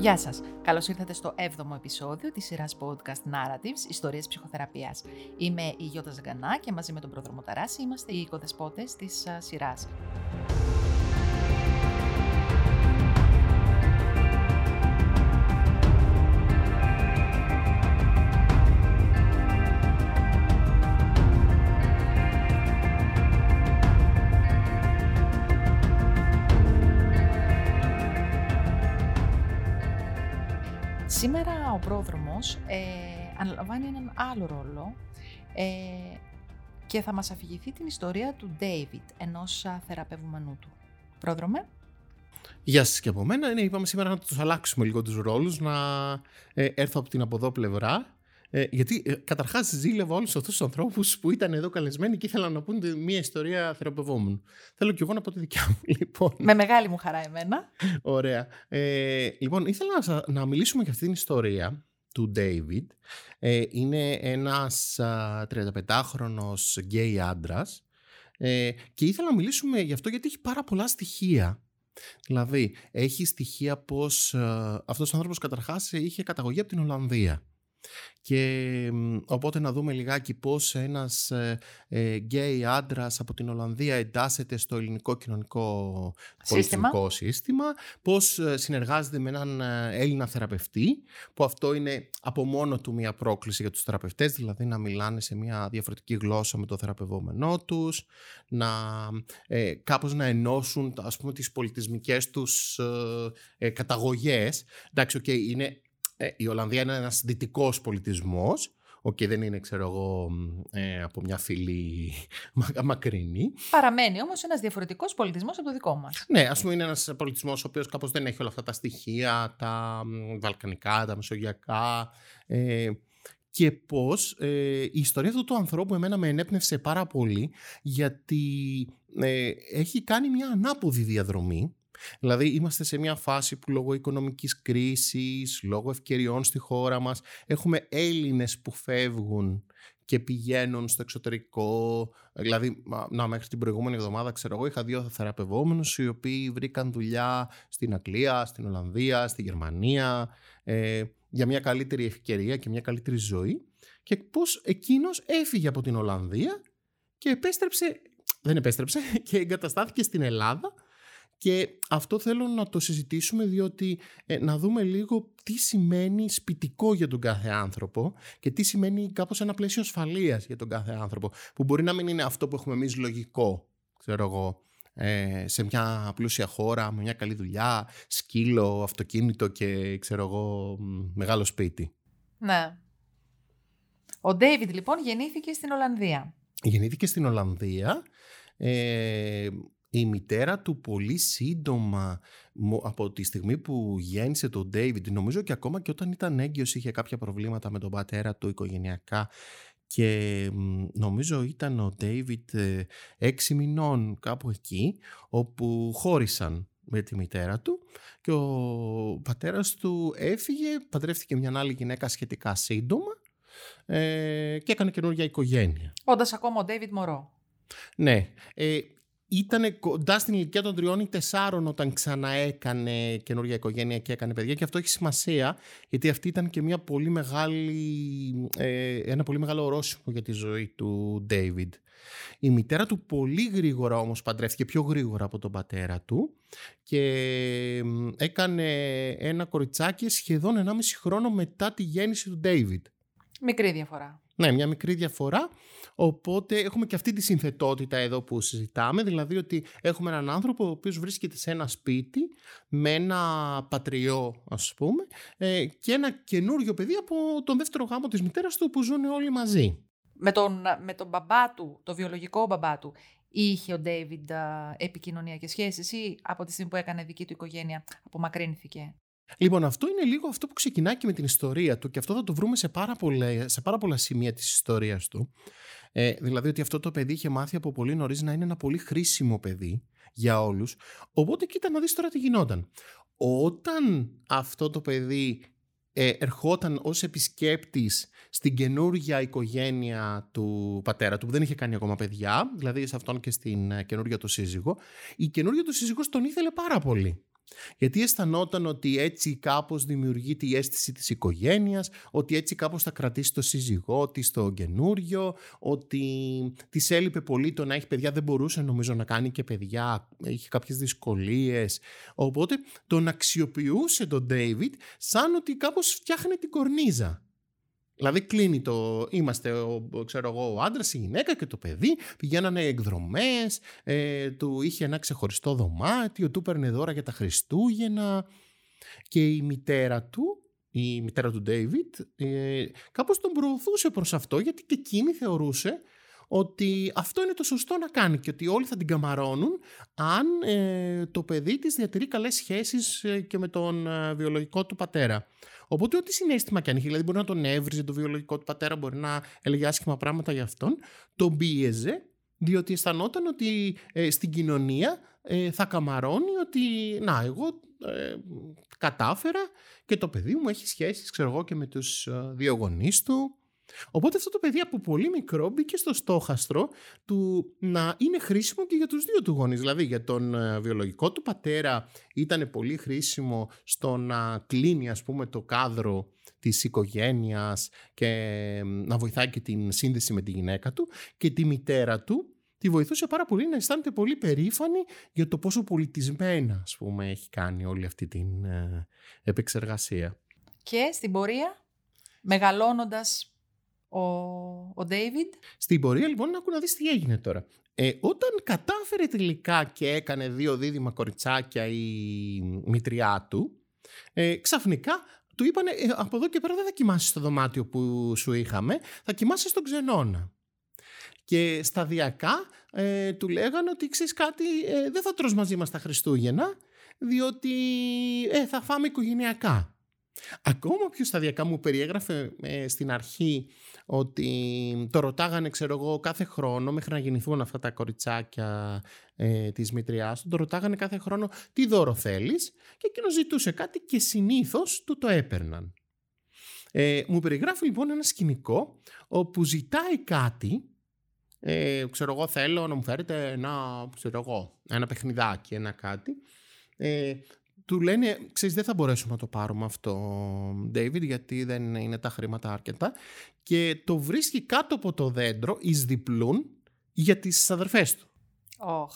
Γεια σας! Καλώς ήρθατε στο 7ο επεισόδιο της σειράς podcast Narratives, Ιστορίες Ψυχοθεραπείας. Είμαι η Γιώτα Ζαγκανά και μαζί με τον πρόδρομο Ταράση είμαστε οι οικοδεσπότες της α, σειράς. Πρόδρομος ε, αναλαμβάνει έναν άλλο ρόλο ε, και θα μας αφηγηθεί την ιστορία του David, ενός α, θεραπευουμενού του. Πρόδρομε. Γεια σας και από μένα. Ναι, είπαμε σήμερα να τους αλλάξουμε λίγο τους ρόλους, να ε, έρθω από την από εδώ πλευρά ε, γιατί ε, καταρχάς ζήλευα όλους αυτούς τους ανθρώπους που ήταν εδώ καλεσμένοι και ήθελαν να πούνε μια ιστορία θεραπευόμενου. Θέλω κι εγώ να πω τη δικιά μου, λοιπόν. Με μεγάλη μου χαρά, εμένα. Ωραία. Ε, λοιπόν, ήθελα να, να μιλήσουμε για αυτή την ιστορία του David. Ε, είναι ένας 35χρονος γκέι άντρας ε, και ήθελα να μιλήσουμε γι' αυτό γιατί έχει πάρα πολλά στοιχεία. Δηλαδή, έχει στοιχεία πως ε, αυτός ο άνθρωπος καταρχάς είχε καταγωγή από την Ολλανδία. Και οπότε να δούμε λιγάκι πώς ένας ε, γκέι άντρας από την Ολλανδία εντάσσεται στο ελληνικό κοινωνικό σύστημα, σύστημα πώς ε, συνεργάζεται με έναν ε, Έλληνα θεραπευτή, που αυτό είναι από μόνο του μια πρόκληση για τους θεραπευτές, δηλαδή να μιλάνε σε μια διαφορετική γλώσσα με το θεραπευόμενό τους, να ε, κάπως να ενώσουν ας πούμε τις πολιτισμικές τους ε, καταγωγές. Εντάξει, okay, είναι ε, η Ολλανδία είναι ένας δυτικός πολιτισμός, Ok, okay, δεν είναι, ξέρω εγώ, ε, από μια φυλή μακρινή. Παραμένει όμως ένας διαφορετικός πολιτισμός από το δικό μας. Ναι, ας πούμε είναι ένας πολιτισμός ο οποίος κάπως δεν έχει όλα αυτά τα στοιχεία, τα βαλκανικά, τα μεσογειακά. Ε, και πώς ε, η ιστορία αυτού του ανθρώπου εμένα με ενέπνευσε πάρα πολύ γιατί ε, έχει κάνει μια ανάποδη διαδρομή Δηλαδή είμαστε σε μια φάση που λόγω οικονομικής κρίσης, λόγω ευκαιριών στη χώρα μας, έχουμε Έλληνες που φεύγουν και πηγαίνουν στο εξωτερικό. Δηλαδή, να, μέχρι την προηγούμενη εβδομάδα, ξέρω εγώ, είχα δύο θεραπευόμενους οι οποίοι βρήκαν δουλειά στην Αγγλία, στην Ολλανδία, στη Γερμανία, ε, για μια καλύτερη ευκαιρία και μια καλύτερη ζωή. Και πώς εκείνος έφυγε από την Ολλανδία και επέστρεψε, δεν επέστρεψε, και εγκαταστάθηκε στην Ελλάδα και αυτό θέλω να το συζητήσουμε διότι ε, να δούμε λίγο τι σημαίνει σπιτικό για τον κάθε άνθρωπο και τι σημαίνει κάπως ένα πλαίσιο ασφαλείας για τον κάθε άνθρωπο που μπορεί να μην είναι αυτό που έχουμε εμείς λογικό, ξέρω εγώ, ε, σε μια πλούσια χώρα με μια καλή δουλειά, σκύλο, αυτοκίνητο και ξέρω εγώ μεγάλο σπίτι. Ναι. Ο Ντέιβιντ λοιπόν γεννήθηκε στην Ολλανδία. Γεννήθηκε στην Ολλανδία. Ε, η μητέρα του πολύ σύντομα από τη στιγμή που γέννησε τον Ντέιβιντ νομίζω και ακόμα και όταν ήταν έγκυος είχε κάποια προβλήματα με τον πατέρα του οικογενειακά και νομίζω ήταν ο Ντέιβιντ ε, έξι μηνών κάπου εκεί όπου χώρισαν με τη μητέρα του και ο πατέρας του έφυγε, παντρεύτηκε μια άλλη γυναίκα σχετικά σύντομα ε, και έκανε καινούργια οικογένεια. Όντας ακόμα ο Ντέιβιντ μωρό. Ναι. Ε, ήταν κοντά στην ηλικία των τριών ή τεσσάρων όταν ξαναέκανε καινούργια οικογένεια και έκανε παιδιά και αυτό έχει σημασία γιατί αυτή ήταν και μια πολύ μεγάλη, ε, ένα πολύ μεγάλο ορόσημο για τη ζωή του Ντέιβιντ. Η μητέρα του πολύ γρήγορα όμως παντρεύτηκε πιο γρήγορα από τον πατέρα του και έκανε ένα κοριτσάκι σχεδόν 1,5 χρόνο μετά τη γέννηση του Ντέιβιντ. Μικρή διαφορά. Ναι, μια μικρή διαφορά. Οπότε έχουμε και αυτή τη συνθετότητα εδώ που συζητάμε, δηλαδή ότι έχουμε έναν άνθρωπο ο οποίος βρίσκεται σε ένα σπίτι με ένα πατριό ας πούμε ε, και ένα καινούριο παιδί από τον δεύτερο γάμο της μητέρας του που ζουν όλοι μαζί. Με τον, με τον μπαμπά του, το βιολογικό μπαμπά του, είχε ο Ντέιβιντ επικοινωνία και σχέσεις ή από τη στιγμή που έκανε δική του οικογένεια απομακρύνθηκε; Λοιπόν, αυτό είναι λίγο αυτό που ξεκινάει και με την ιστορία του και αυτό θα το βρούμε σε πάρα πολλά, σε πάρα πολλά σημεία της ιστορίας του. Ε, δηλαδή ότι αυτό το παιδί είχε μάθει από πολύ νωρίς να είναι ένα πολύ χρήσιμο παιδί για όλους. Οπότε κοίτα να δεις τώρα τι γινόταν. Όταν αυτό το παιδί ε, ερχόταν ως επισκέπτης στην καινούργια οικογένεια του πατέρα του που δεν είχε κάνει ακόμα παιδιά, δηλαδή σε αυτόν και στην ε, καινούργια του σύζυγο, η καινούργια του σύζυγος τον ήθελε πάρα πολύ. Γιατί αισθανόταν ότι έτσι κάπως δημιουργείται η αίσθηση της οικογένειας, ότι έτσι κάπως θα κρατήσει το σύζυγό της το καινούριο, ότι της έλειπε πολύ το να έχει παιδιά, δεν μπορούσε νομίζω να κάνει και παιδιά, είχε κάποιες δυσκολίες. Οπότε τον αξιοποιούσε τον David σαν ότι κάπως φτιάχνει την κορνίζα. Δηλαδή κλείνει το, είμαστε ο, ξέρω εγώ, ο άντρας, η γυναίκα και το παιδί, πηγαίνανε εκδρομές, ε, του είχε ένα ξεχωριστό δωμάτιο, του παίρνε δώρα για τα Χριστούγεννα και η μητέρα του, η μητέρα του Ντέιβιτ, ε, κάπως τον προωθούσε προς αυτό γιατί και εκείνη θεωρούσε ότι αυτό είναι το σωστό να κάνει και ότι όλοι θα την καμαρώνουν αν ε, το παιδί της διατηρεί καλές σχέσεις ε, και με τον ε, βιολογικό του πατέρα. Οπότε, ό,τι συνέστημα και αν είχε, δηλαδή μπορεί να τον έβριζε το βιολογικό του πατέρα, μπορεί να έλεγε άσχημα πράγματα για αυτόν, τον πίεζε, διότι αισθανόταν ότι ε, στην κοινωνία ε, θα καμαρώνει ότι να εγώ ε, κατάφερα και το παιδί μου έχει σχέσεις ξέρω εγώ και με τους δύο γονείς του Οπότε αυτό το παιδί από πολύ μικρό μπήκε στο στόχαστρο του να είναι χρήσιμο και για τους δύο του γονείς. Δηλαδή για τον ε, βιολογικό του πατέρα ήταν πολύ χρήσιμο στο να κλείνει ας πούμε το κάδρο της οικογένειας και να βοηθάει και την σύνδεση με τη γυναίκα του και τη μητέρα του τη βοηθούσε πάρα πολύ να αισθάνεται πολύ περήφανη για το πόσο πολιτισμένα ας πούμε έχει κάνει όλη αυτή την ε, επεξεργασία. Και στην πορεία μεγαλώνοντας ο, ο David. Στην πορεία λοιπόν να να δεις τι έγινε τώρα. Ε, όταν κατάφερε τελικά και έκανε δύο δίδυμα κοριτσάκια η μητριά του, ε, ξαφνικά του είπανε ε, από εδώ και πέρα δεν θα κοιμάσαι στο δωμάτιο που σου είχαμε, θα κοιμάσαι στον ξενώνα. Και σταδιακά ε, του λέγανε ότι ξέρεις κάτι, ε, δεν θα τρως μαζί μας τα Χριστούγεννα, διότι ε, θα φάμε οικογενειακά. Ακόμα πιο σταδιακά μου περιέγραφε στην αρχή ότι το ρωτάγανε, ξέρω εγώ, κάθε χρόνο μέχρι να γεννηθούν αυτά τα κοριτσάκια ε, της μητριάς του, το ρωτάγανε κάθε χρόνο τι δώρο θέλεις; και εκείνο ζητούσε κάτι και συνήθως του το έπαιρναν. Ε, μου περιγράφει λοιπόν ένα σκηνικό όπου ζητάει κάτι ε, ξέρω εγώ θέλω να μου φέρετε ένα, ξέρω εγώ, ένα παιχνιδάκι, ένα κάτι ε, του λένε, ξέρεις δεν θα μπορέσουμε να το πάρουμε αυτό, David, γιατί δεν είναι τα χρήματα αρκετά και το βρίσκει κάτω από το δέντρο, εις διπλούν, για τις αδερφές του. Oh.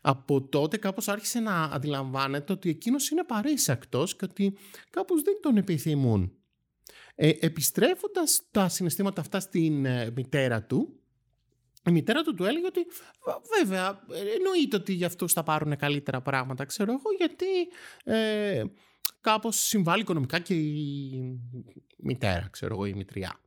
Από τότε κάπως άρχισε να αντιλαμβάνεται ότι εκείνος είναι παρήσακτος και ότι κάπως δεν τον επιθυμούν. Ε, επιστρέφοντας τα συναισθήματα αυτά στην ε, μητέρα του, η μητέρα του του έλεγε ότι βέβαια εννοείται ότι για αυτούς θα πάρουν καλύτερα πράγματα ξέρω εγώ γιατί ε, κάπως συμβάλλει οικονομικά και η μητέρα ξέρω εγώ η μητριά.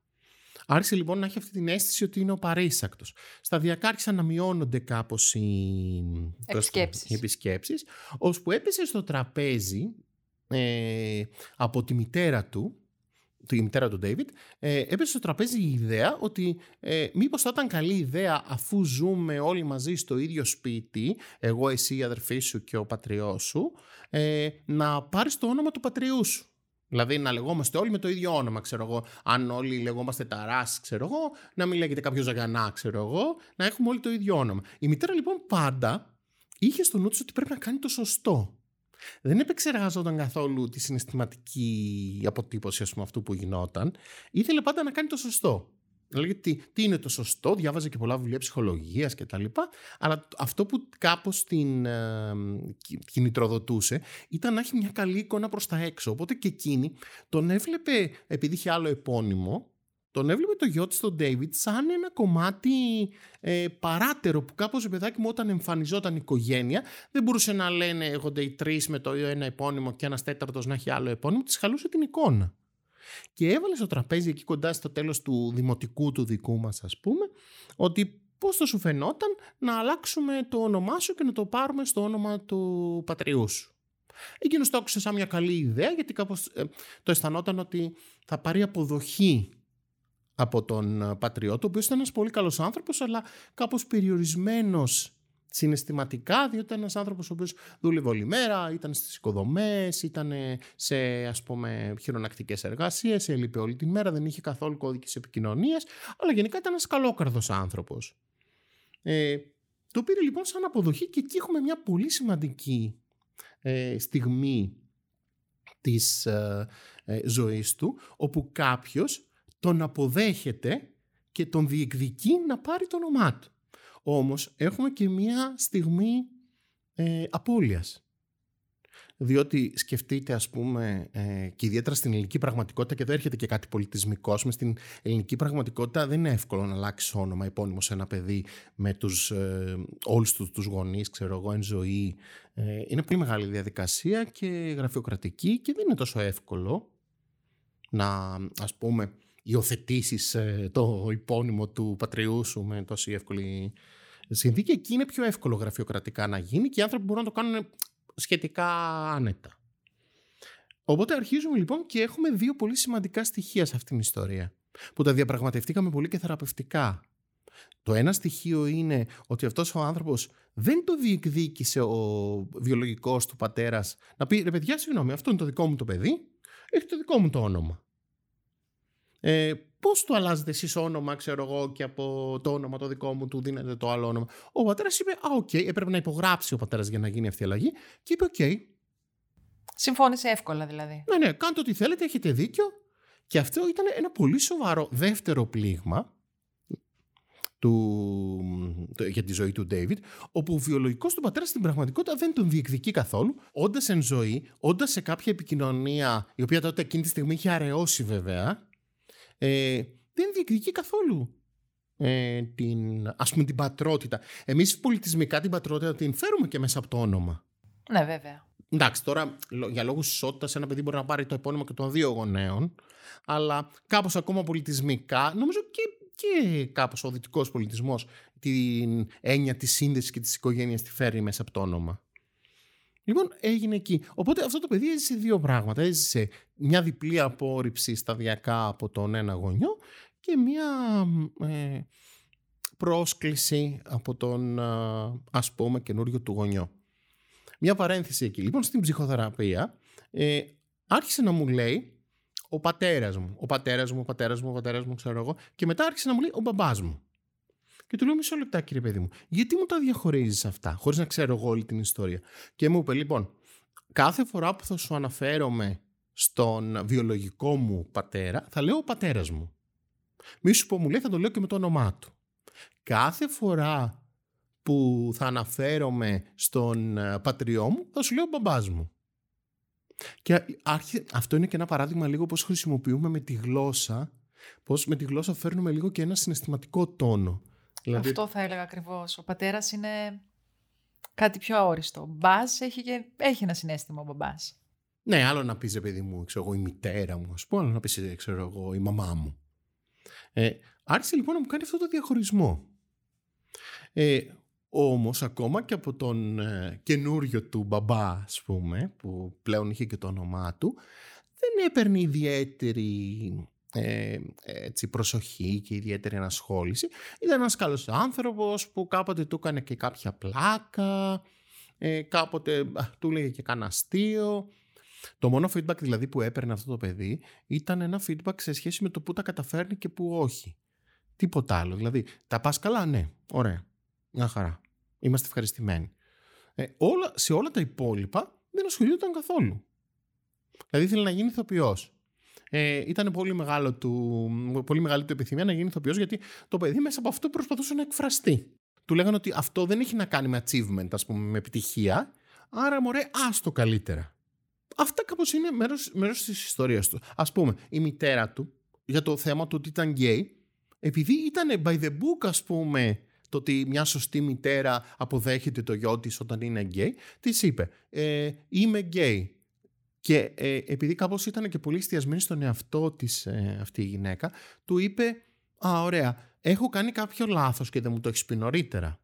Άρχισε λοιπόν να έχει αυτή την αίσθηση ότι είναι ο παρήσακτος. Σταδιακά άρχισαν να μειώνονται κάπως οι επισκέψεις, οι επισκέψεις ώσπου έπεσε στο τραπέζι ε, από τη μητέρα του τη μητέρα του David, ε, έπεσε στο τραπέζι η ιδέα ότι ε, μήπως θα ήταν καλή ιδέα αφού ζούμε όλοι μαζί στο ίδιο σπίτι, εγώ, εσύ, η αδερφή σου και ο πατριός σου, ε, να πάρεις το όνομα του πατριού σου. Δηλαδή να λεγόμαστε όλοι με το ίδιο όνομα, ξέρω εγώ. Αν όλοι λεγόμαστε Ταράς, ξέρω εγώ, να μην λέγεται κάποιος Ζαγανά, ξέρω εγώ, να έχουμε όλοι το ίδιο όνομα. Η μητέρα λοιπόν πάντα είχε στο νου της ότι πρέπει να κάνει το σωστό δεν επεξεργαζόταν καθόλου τη συναισθηματική αποτύπωση ας πούμε, αυτού που γινόταν. Ήθελε πάντα να κάνει το σωστό. Δηλαδή, τι, τι είναι το σωστό, διάβαζε και πολλά βιβλία ψυχολογίας κτλ. Αλλά αυτό που κάπως την ε, κινητροδοτούσε ήταν να έχει μια καλή εικόνα προς τα έξω. Οπότε και εκείνη τον έβλεπε, επειδή είχε άλλο επώνυμο, τον έβλεπε το γιο της τον David σαν ένα κομμάτι ε, παράτερο που κάπως παιδάκι μου όταν εμφανιζόταν η οικογένεια δεν μπορούσε να λένε έχονται οι τρεις με το ένα επώνυμο και ένας τέταρτος να έχει άλλο επώνυμο, της χαλούσε την εικόνα. Και έβαλε στο τραπέζι εκεί κοντά στο τέλος του δημοτικού του δικού μας ας πούμε ότι πώς θα σου φαινόταν να αλλάξουμε το όνομά σου και να το πάρουμε στο όνομα του πατριού σου. Εκείνος το άκουσε σαν μια καλή ιδέα γιατί κάπως ε, το αισθανόταν ότι θα πάρει αποδοχή από τον ε, πατριώτη, ο οποίος ήταν ένας πολύ καλός άνθρωπος, αλλά κάπως περιορισμένος συναισθηματικά, διότι ήταν ένας άνθρωπος ο οποίος δούλευε όλη μέρα, ήταν στις οικοδομές, ήταν σε ας πούμε χειρονακτικές εργασίες, έλειπε όλη τη μέρα, δεν είχε καθόλου κώδικες επικοινωνίας, αλλά γενικά ήταν ένας καλόκαρδος άνθρωπος. Ε, το πήρε λοιπόν σαν αποδοχή και εκεί έχουμε μια πολύ σημαντική ε, στιγμή της ε, ε, ζωής του, όπου κάποιος τον αποδέχεται και τον διεκδικεί να πάρει το όνομά του. Όμως έχουμε και μία στιγμή ε, απώλειας. Διότι σκεφτείτε ας πούμε ε, και ιδιαίτερα στην ελληνική πραγματικότητα και εδώ έρχεται και κάτι πολιτισμικό. Με στην ελληνική πραγματικότητα δεν είναι εύκολο να αλλάξει όνομα επώνυμο σε ένα παιδί με τους, ε, όλους τους, τους γονείς, ξέρω εγώ, εν ζωή. Ε, είναι πολύ μεγάλη διαδικασία και γραφειοκρατική και δεν είναι τόσο εύκολο να ας πούμε υιοθετήσεις ε, το υπόνυμο του πατριού σου με τόση εύκολη συνθήκη. Εκεί είναι πιο εύκολο γραφειοκρατικά να γίνει και οι άνθρωποι μπορούν να το κάνουν σχετικά άνετα. Οπότε αρχίζουμε λοιπόν και έχουμε δύο πολύ σημαντικά στοιχεία σε αυτήν την ιστορία που τα διαπραγματευτήκαμε πολύ και θεραπευτικά. Το ένα στοιχείο είναι ότι αυτός ο άνθρωπος δεν το διεκδίκησε ο βιολογικός του πατέρας να πει «Ρε παιδιά, συγγνώμη, αυτό είναι το δικό μου το παιδί, έχει το δικό μου το όνομα». Ε, Πώς του αλλάζετε εσείς όνομα, ξέρω εγώ, και από το όνομα το δικό μου του δίνετε το άλλο όνομα. Ο πατέρας είπε: Α, ok, okay. έπρεπε να υπογράψει ο πατέρας για να γίνει αυτή η αλλαγή. Και είπε: Ok. Okay. Συμφώνησε εύκολα δηλαδή. Ναι, ναι, κάντε ό,τι θέλετε, έχετε δίκιο. Και αυτό ήταν ένα πολύ σοβαρό δεύτερο πλήγμα του, για τη ζωή του Ντέιβιτ, όπου ο βιολογικός του πατέρας στην πραγματικότητα δεν τον διεκδικεί καθόλου, όντας εν ζωή, όντας σε κάποια επικοινωνία, η οποία τότε εκείνη τη στιγμή είχε αραιώσει βέβαια, ε, δεν διεκδικεί καθόλου ε, την, ας πούμε, την πατρότητα. Εμείς πολιτισμικά την πατρότητα την φέρουμε και μέσα από το όνομα. Ναι, βέβαια. Εντάξει, τώρα για λόγους ισότητας ένα παιδί μπορεί να πάρει το επώνυμο και των δύο γονέων, αλλά κάπως ακόμα πολιτισμικά, νομίζω και, και κάπως ο δυτικός πολιτισμός, την έννοια της σύνδεσης και της οικογένειας τη φέρει μέσα από το όνομα. Λοιπόν, έγινε εκεί. Οπότε αυτό το παιδί έζησε δύο πράγματα. Έζησε μια διπλή απόρριψη σταδιακά από τον ένα γονιό και μια ε, πρόσκληση από τον ας πούμε καινούριο του γονιό. Μια παρένθεση εκεί. Λοιπόν, στην ψυχοθεραπεία ε, άρχισε να μου λέει ο πατέρας μου, ο πατέρας μου, ο πατέρας μου, ο πατέρας μου, ξέρω εγώ, και μετά άρχισε να μου λέει ο μπαμπάς μου. Και του λέω μισό λεπτά κύριε παιδί μου, γιατί μου τα διαχωρίζεις αυτά, χωρίς να ξέρω εγώ όλη την ιστορία; Και μου είπε λοιπόν, κάθε φορά που θα σου αναφέρομαι στον βιολογικό μου πατέρα, θα λέω ο πατέρας μου. Μη σου πω μου λέει, θα το λέω και με το όνομά του. Κάθε φορά που θα αναφέρομαι στον ε, πατριό μου, θα σου λέω ο μπαμπάς μου. Και αυτό είναι και ένα παράδειγμα λίγο πώς χρησιμοποιούμε με τη γλώσσα, πώς με τη γλώσσα φέρνουμε λίγο και ένα συναισθηματικό τόνο. Δηλαδή... Αυτό θα έλεγα ακριβώς. Ο πατέρας είναι κάτι πιο αόριστο. Μπας έχει, και... έχει ένα συνέστημα ο μπαμπάς. Ναι, άλλο να πεις, παιδί μου, ξέρω εγώ, η μητέρα μου, ας πούμε, άλλο να πεις, ξέρω εγώ, η μαμά μου. Ε, άρχισε λοιπόν να μου κάνει αυτό το διαχωρισμό. Ε, όμως ακόμα και από τον ε, καινούριο του μπαμπά ας πούμε που πλέον είχε και το όνομά του δεν έπαιρνε ιδιαίτερη ε, έτσι, προσοχή και ιδιαίτερη ανασχόληση. Ήταν ένας καλός άνθρωπος που κάποτε του έκανε και κάποια πλάκα, ε, κάποτε του λέγε και κανένα αστείο. Το μόνο feedback δηλαδή που έπαιρνε αυτό το παιδί ήταν ένα feedback σε σχέση με το που τα καταφέρνει και που όχι. Τίποτα άλλο. Δηλαδή, τα πας καλά, ναι, ωραία, μια χαρά. Είμαστε ευχαριστημένοι. Ε, όλα, σε όλα τα υπόλοιπα δεν ασχολιόταν καθόλου. Δηλαδή ήθελε να γίνει ηθοποιός ε, ήταν πολύ, μεγάλο του, πολύ μεγάλη του επιθυμία να γίνει ηθοποιός γιατί το παιδί μέσα από αυτό προσπαθούσε να εκφραστεί. Του λέγανε ότι αυτό δεν έχει να κάνει με achievement, ας πούμε, με επιτυχία, άρα μωρέ, άστο καλύτερα. Αυτά κάπως είναι μέρος, μέρος της ιστορίας του. Ας πούμε, η μητέρα του, για το θέμα του ότι ήταν γκέι, επειδή ήταν by the book, ας πούμε, το ότι μια σωστή μητέρα αποδέχεται το γιο της όταν είναι γκέι, της είπε ε, «Είμαι γκέι, και ε, επειδή κάπως ήταν και πολύ εστιασμένη στον εαυτό της ε, αυτή η γυναίκα, του είπε «Α, ωραία, έχω κάνει κάποιο λάθος και δεν μου το έχεις πει νωρίτερα».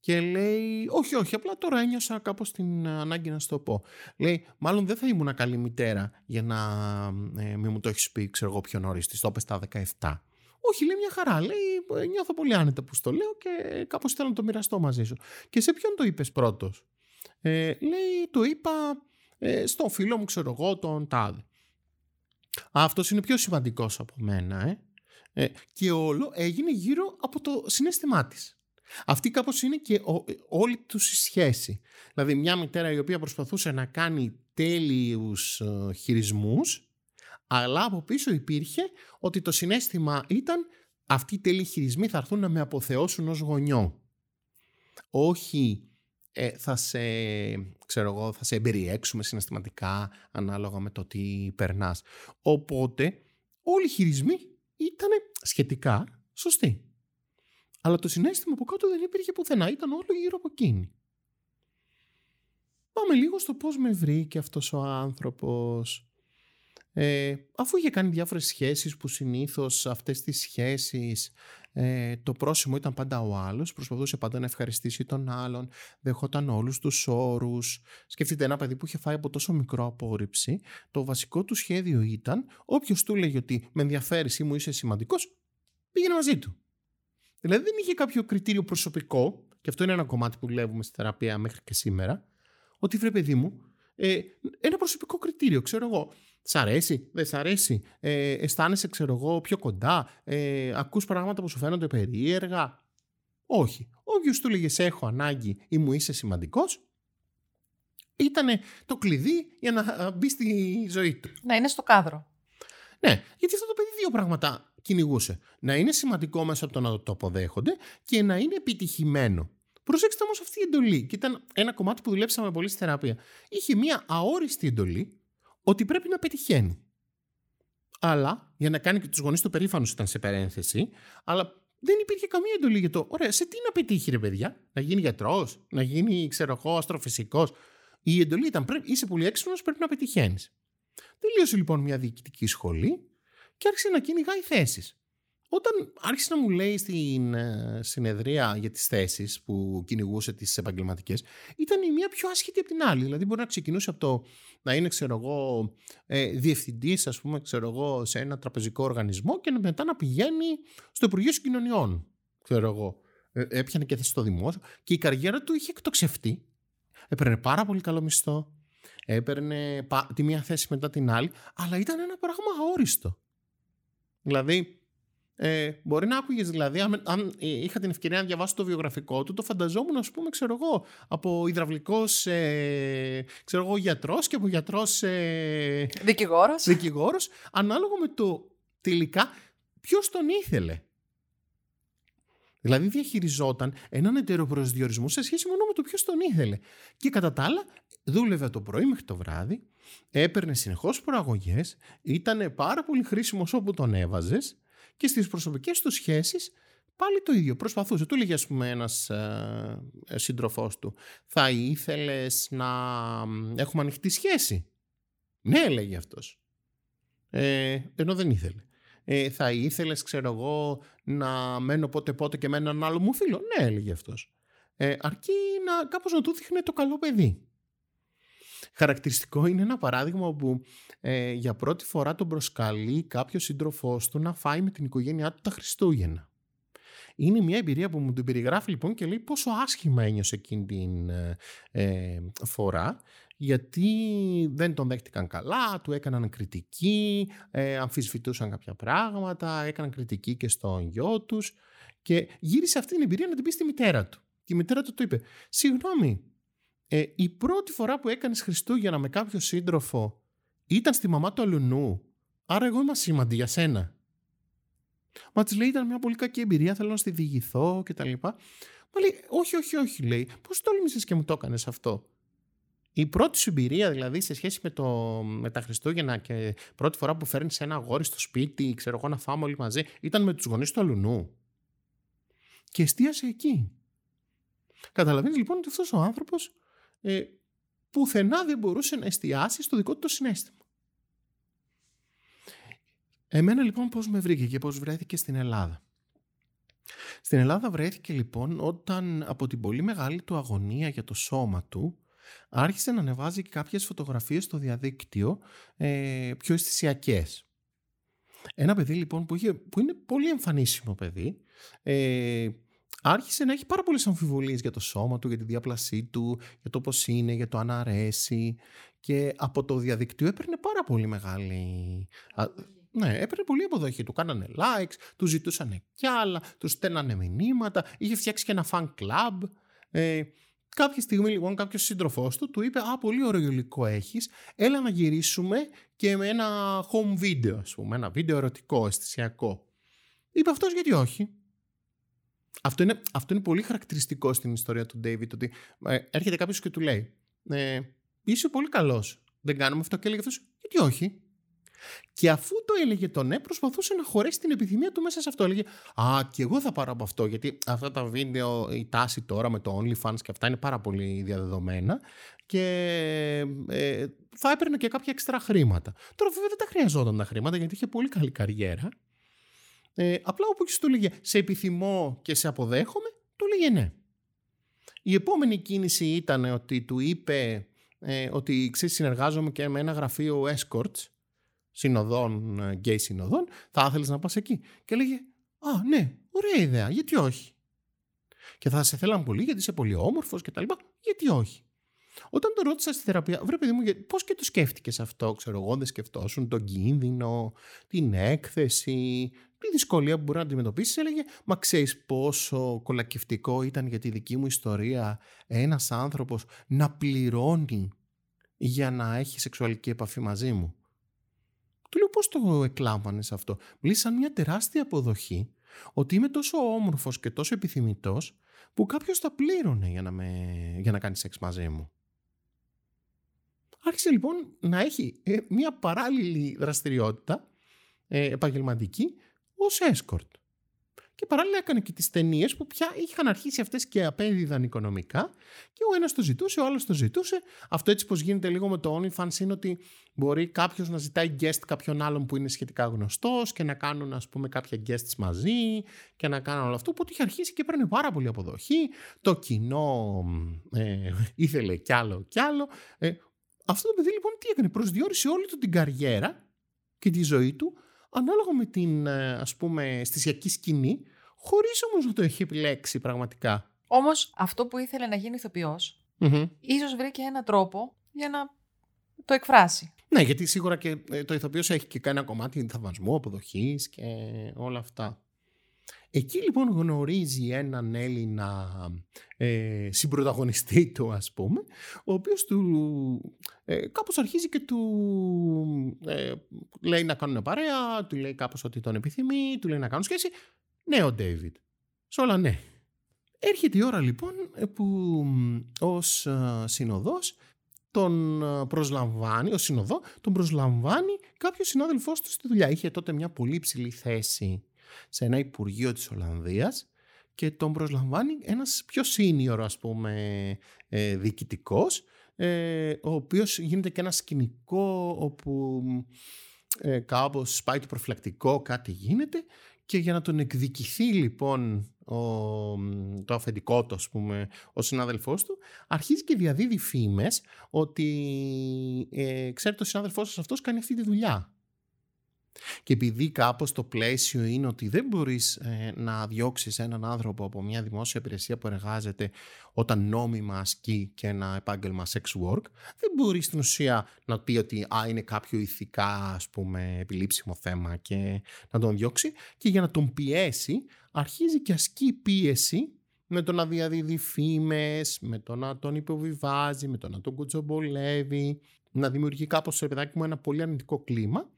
Και λέει, όχι, όχι, απλά τώρα ένιωσα κάπως την ανάγκη να σου το πω. Λέει, μάλλον δεν θα ήμουν καλή μητέρα για να ε, μην μου το έχεις πει, ξέρω εγώ πιο νωρίς, της το είπε στα 17. Όχι, λέει μια χαρά. Λέει, νιώθω πολύ άνετα που στο λέω και κάπως θέλω να το μοιραστώ μαζί σου. Και σε ποιον το είπες πρώτος; Ε, λέει, το είπα ε, στον φίλο μου, ξέρω εγώ, τον τάδε. Αυτός είναι πιο σημαντικός από μένα, ε. ε. και όλο έγινε γύρω από το συνέστημά της. Αυτή κάπως είναι και όλη τους η σχέση. Δηλαδή μια μητέρα η οποία προσπαθούσε να κάνει τέλειους ε, χειρισμούς, αλλά από πίσω υπήρχε ότι το συνέστημα ήταν αυτοί οι τέλειοι χειρισμοί θα έρθουν να με αποθεώσουν ως γονιό. Όχι ε, θα σε, ξέρω εγώ, θα σε εμπεριέξουμε συναισθηματικά ανάλογα με το τι περνάς. Οπότε όλοι οι χειρισμοί ήταν σχετικά σωστοί. Αλλά το συνέστημα από κάτω δεν υπήρχε πουθενά, ήταν όλο γύρω από εκείνη. Πάμε λίγο στο πώς με βρήκε αυτός ο άνθρωπος. Ε, αφού είχε κάνει διάφορες σχέσεις που συνήθως αυτές τις σχέσεις ε, το πρόσημο ήταν πάντα ο άλλος, προσπαθούσε πάντα να ευχαριστήσει τον άλλον, δεχόταν όλους τους όρους. Σκεφτείτε ένα παιδί που είχε φάει από τόσο μικρό απόρριψη, το βασικό του σχέδιο ήταν όποιος του λέγει ότι με ενδιαφέρεις ή μου είσαι σημαντικός, πήγαινε μαζί του. Δηλαδή δεν είχε κάποιο κριτήριο προσωπικό, και αυτό είναι ένα κομμάτι που δουλεύουμε στη θεραπεία μέχρι και σήμερα, ότι βρε παιδί μου, ε, ένα προσωπικό κριτήριο, ξέρω εγώ. Σ' αρέσει, δεν σ' αρέσει, ε, αισθάνεσαι, ξέρω εγώ, πιο κοντά, ε, ακούς πράγματα που σου φαίνονται περίεργα; Όχι. Όποιος του λέγες έχω ανάγκη ή μου είσαι σημαντικός, ήταν το κλειδί για να μπει στη ζωή του. Να είναι στο κάδρο. Ναι, γιατί αυτό το παιδί δύο πράγματα κυνηγούσε. Να είναι σημαντικό μέσα από το να το αποδέχονται και να είναι επιτυχημένο. Προσέξτε όμως αυτή η εντολή, και ήταν ένα κομμάτι που δουλέψαμε πολύ στη θεραπεία. Είχε μία αόριστη εντολή ότι πρέπει να πετυχαίνει. Αλλά, για να κάνει και τους γονείς του περήφανου ήταν σε παρένθεση, αλλά δεν υπήρχε καμία εντολή για το. Ωραία, σε τι να πετύχει, ρε παιδιά, να γίνει γιατρός, να γίνει, ξέρω εγώ, αστροφυσικός. Η εντολή ήταν πρέπει, είσαι πολύ έξυπνος, πρέπει να πετυχαίνεις. Τελείωσε λοιπόν μια διοικητική σχολή και άρχισε να κυνηγάει θέσεις. Όταν άρχισε να μου λέει στην ε, συνεδρία για τις θέσεις που κυνηγούσε τις επαγγελματικές, ήταν η μία πιο άσχετη από την άλλη. Δηλαδή μπορεί να ξεκινούσε από το να είναι, ξέρω εγώ, ε, διευθυντής, ας πούμε, ξέρω εγώ, σε ένα τραπεζικό οργανισμό και μετά να πηγαίνει στο Υπουργείο Συγκοινωνιών, ξέρω εγώ. Ε, έπιανε και θέση στο δημόσιο και η καριέρα του είχε εκτοξευτεί. Έπαιρνε πάρα πολύ καλό μισθό, έπαιρνε τη μία θέση μετά την άλλη, αλλά ήταν ένα πράγμα αόριστο. Δηλαδή, ε, μπορεί να άκουγες δηλαδή, αν, αν, είχα την ευκαιρία να διαβάσω το βιογραφικό του, το φανταζόμουν, ας πούμε, ξέρω εγώ, από υδραυλικός ε, ξέρω εγώ, γιατρός και από γιατρός. Ε, δικηγόρος. Δικηγόρος, ανάλογα με το τελικά ποιος τον ήθελε. Δηλαδή διαχειριζόταν έναν ετεροπροσδιορισμό σε σχέση μόνο με το ποιος τον ήθελε. Και κατά τα άλλα, δούλευε το πρωί μέχρι το βράδυ, έπαιρνε συνεχώς προαγωγές, ήταν πάρα πολύ χρήσιμος όπου τον έβαζες και στις προσωπικές του σχέσεις πάλι το ίδιο. Προσπαθούσε. Του λέγει, ας πούμε, ένας ε, σύντροφός του, θα ήθελες να έχουμε ανοιχτή σχέση; Ναι, έλεγε αυτός. Ε, ενώ δεν ήθελε. Ε, θα ήθελες, ξέρω εγώ, να μένω πότε πότε και με έναν άλλο μου φίλο; Ναι, έλεγε αυτός. Ε, αρκεί να κάπως να του δείχνει το καλό παιδί. Χαρακτηριστικό είναι ένα παράδειγμα όπου ε, για πρώτη φορά τον προσκαλεί κάποιος σύντροφός του να φάει με την οικογένειά του τα Χριστούγεννα. Είναι μια εμπειρία που μου την περιγράφει λοιπόν και λέει πόσο άσχημα ένιωσε εκείνη την ε, ε, φορά γιατί δεν τον δέχτηκαν καλά, του έκαναν κριτική, ε, αμφισβητούσαν κάποια πράγματα, έκαναν κριτική και στον γιο τους και γύρισε αυτή την εμπειρία να την πει στη μητέρα του. Και η μητέρα του του είπε, συγγνώμη, ε, η πρώτη φορά που έκανες Χριστούγεννα με κάποιο σύντροφο ήταν στη μαμά του αλουνού. Άρα εγώ είμαι σήμαντη για σένα. Μα της λέει ήταν μια πολύ κακή εμπειρία, θέλω να στη διηγηθώ κτλ. Μα λέει, όχι, όχι, όχι, λέει. Πώς τόλμησες και μου το έκανες αυτό; Η πρώτη σου εμπειρία, δηλαδή, σε σχέση με, το, με τα Χριστούγεννα και πρώτη φορά που φέρνεις ένα αγόρι στο σπίτι, ξέρω εγώ να φάμε όλοι μαζί, ήταν με τους γονείς του αλουνού. Και εστίασε εκεί. Καταλαβαίνεις λοιπόν ότι αυτός ο άνθρωπος ε, πουθενά δεν μπορούσε να εστιάσει στο δικό του το συνέστημα. Εμένα λοιπόν πώς με βρήκε και πώς βρέθηκε στην Ελλάδα; Στην Ελλάδα βρέθηκε λοιπόν όταν από την πολύ μεγάλη του αγωνία για το σώμα του άρχισε να ανεβάζει και κάποιες φωτογραφίες στο διαδίκτυο ε, πιο αισθησιακές. Ένα παιδί λοιπόν που, είχε, που είναι πολύ εμφανίσιμο παιδί ε, άρχισε να έχει πάρα πολλές αμφιβολίες για το σώμα του, για τη διάπλασή του, για το πώς είναι, για το αν αρέσει και από το διαδικτύο έπαιρνε πάρα πολύ μεγάλη... Ναι, έπαιρνε πολύ αποδοχή. Του κάνανε likes, του ζητούσαν κι άλλα, του στέλνανε μηνύματα, είχε φτιάξει και ένα fan club. Ε, κάποια στιγμή λοιπόν κάποιος σύντροφός του του είπε Α, πολύ ωραίο υλικό έχεις. Έλα να γυρίσουμε και με ένα home video, ας πούμε, ένα βίντεο ερωτικό, αισθησιακό. Είπε αυτός γιατί όχι. Αυτό είναι, αυτό είναι πολύ χαρακτηριστικό στην ιστορία του David, ότι ε, έρχεται κάποιος και του λέει ε, Είσαι πολύ καλός. Δεν κάνουμε αυτό και έλεγε αυτός, γιατί όχι. Και αφού το έλεγε το ναι, προσπαθούσε να χωρέσει την επιθυμία του μέσα σε αυτό. Έλεγε Α, και εγώ θα πάρω από αυτό. Γιατί αυτά τα βίντεο, η τάση τώρα με το OnlyFans και αυτά είναι πάρα πολύ διαδεδομένα. Και ε, θα έπαιρνε και κάποια εξτρά χρήματα. Τώρα βέβαια δεν τα χρειαζόταν τα χρήματα γιατί είχε πολύ καλή καριέρα. Ε, απλά όπου του λέγε σε επιθυμώ και σε αποδέχομαι, του λέγε ναι. Η επόμενη κίνηση ήταν ότι του είπε ε, ότι ξέρεις συνεργάζομαι και με ένα γραφείο escorts συνοδών, γκέι συνοδών, θα ήθελες να πας εκεί. Και λέγε, α ναι, ωραία ιδέα, γιατί όχι. Και θα σε θέλαν πολύ γιατί είσαι πολύ όμορφος και τα λοιπά, γιατί όχι. Όταν το ρώτησα στη θεραπεία, βρε παιδί μου, πώς και το σκέφτηκες αυτό, ξέρω εγώ, δεν σκεφτόσουν τον κίνδυνο, την έκθεση, τη δυσκολία που μπορεί να αντιμετωπίσεις, έλεγε Μα ξέρεις πόσο κολακευτικό ήταν για τη δική μου ιστορία ένας άνθρωπος να πληρώνει για να έχει σεξουαλική επαφή μαζί μου. Του λέω πώς το εκλάμβανες αυτό; Μίλησαν μια τεράστια αποδοχή ότι είμαι τόσο όμορφος και τόσο επιθυμητός που κάποιος τα πλήρωνε για να, με, για να κάνει σεξ μαζί μου. Άρχισε λοιπόν να έχει ε, μια παράλληλη δραστηριότητα ε, επαγγελματική ως escort. Και παράλληλα έκανε και τις ταινίες που πια είχαν αρχίσει αυτές και απέδιδαν οικονομικά. Και ο ένας το ζητούσε, ο άλλος το ζητούσε. Αυτό έτσι πώ γίνεται λίγο με το OnlyFans είναι ότι μπορεί κάποιος να ζητάει guest κάποιον άλλον που είναι σχετικά γνωστός και να κάνουν ας πούμε κάποια guests μαζί και να κάνουν όλο αυτό. Οπότε είχε αρχίσει και έπαιρνε πάρα πολύ αποδοχή. Το κοινό ε, ήθελε κι άλλο κι άλλο. Ε, αυτό το παιδί λοιπόν τι έκανε, προσδιορίσε όλη του την καριέρα και τη ζωή του ανάλογα με την ε, ας πούμε αισθησιακή σκηνή χωρίς όμως να το έχει επιλέξει πραγματικά. Όμως αυτό που ήθελε να γίνει ηθοποιός, mm-hmm. ίσως βρήκε ένα τρόπο για να το εκφράσει. Ναι, γιατί σίγουρα και ε, το ηθοποιός έχει και κάνει ένα κομμάτι θαυμασμού, αποδοχής και όλα αυτά. Εκεί λοιπόν γνωρίζει έναν Έλληνα ε, συμπροταγωνιστή του ας πούμε, ο οποίος του ε, κάπως αρχίζει και του ε, λέει να κάνουν παρέα, του λέει κάπως ότι τον επιθυμεί, του λέει να κάνουν σχέση ναι, ο Ντέιβιτ. Σε όλα ναι. Έρχεται η ώρα λοιπόν που ως ε, συνοδός τον ε, προσλαμβάνει, ο συνοδό τον προσλαμβάνει κάποιος συνάδελφός του στη δουλειά. Είχε τότε μια πολύ υψηλή θέση σε ένα υπουργείο της Ολλανδίας και τον προσλαμβάνει ένας πιο senior ας πούμε ε, διοικητικός ο οποίος γίνεται και ένα σκηνικό όπου ε, κάπως πάει το προφυλακτικό, κάτι γίνεται και για να τον εκδικηθεί λοιπόν ο, το αφεντικό του, ας πούμε, ο συνάδελφός του, αρχίζει και διαδίδει φήμες ότι ε, ξέρετε ο συνάδελφός σας αυτός κάνει αυτή τη δουλειά. Και επειδή κάπως το πλαίσιο είναι ότι δεν μπορείς ε, να διώξεις έναν άνθρωπο από μια δημόσια υπηρεσία που εργάζεται όταν νόμιμα ασκεί και ένα επάγγελμα sex work, δεν μπορείς στην ουσία να πει ότι α, είναι κάποιο ηθικά ας πούμε επιλήψιμο θέμα και να τον διώξει. Και για να τον πιέσει αρχίζει και ασκεί πίεση με το να διαδίδει φήμες, με το να τον υποβιβάζει, με το να τον κουτσομπολεύει, να δημιουργεί κάπως σε παιδάκι μου ένα πολύ αρνητικό κλίμα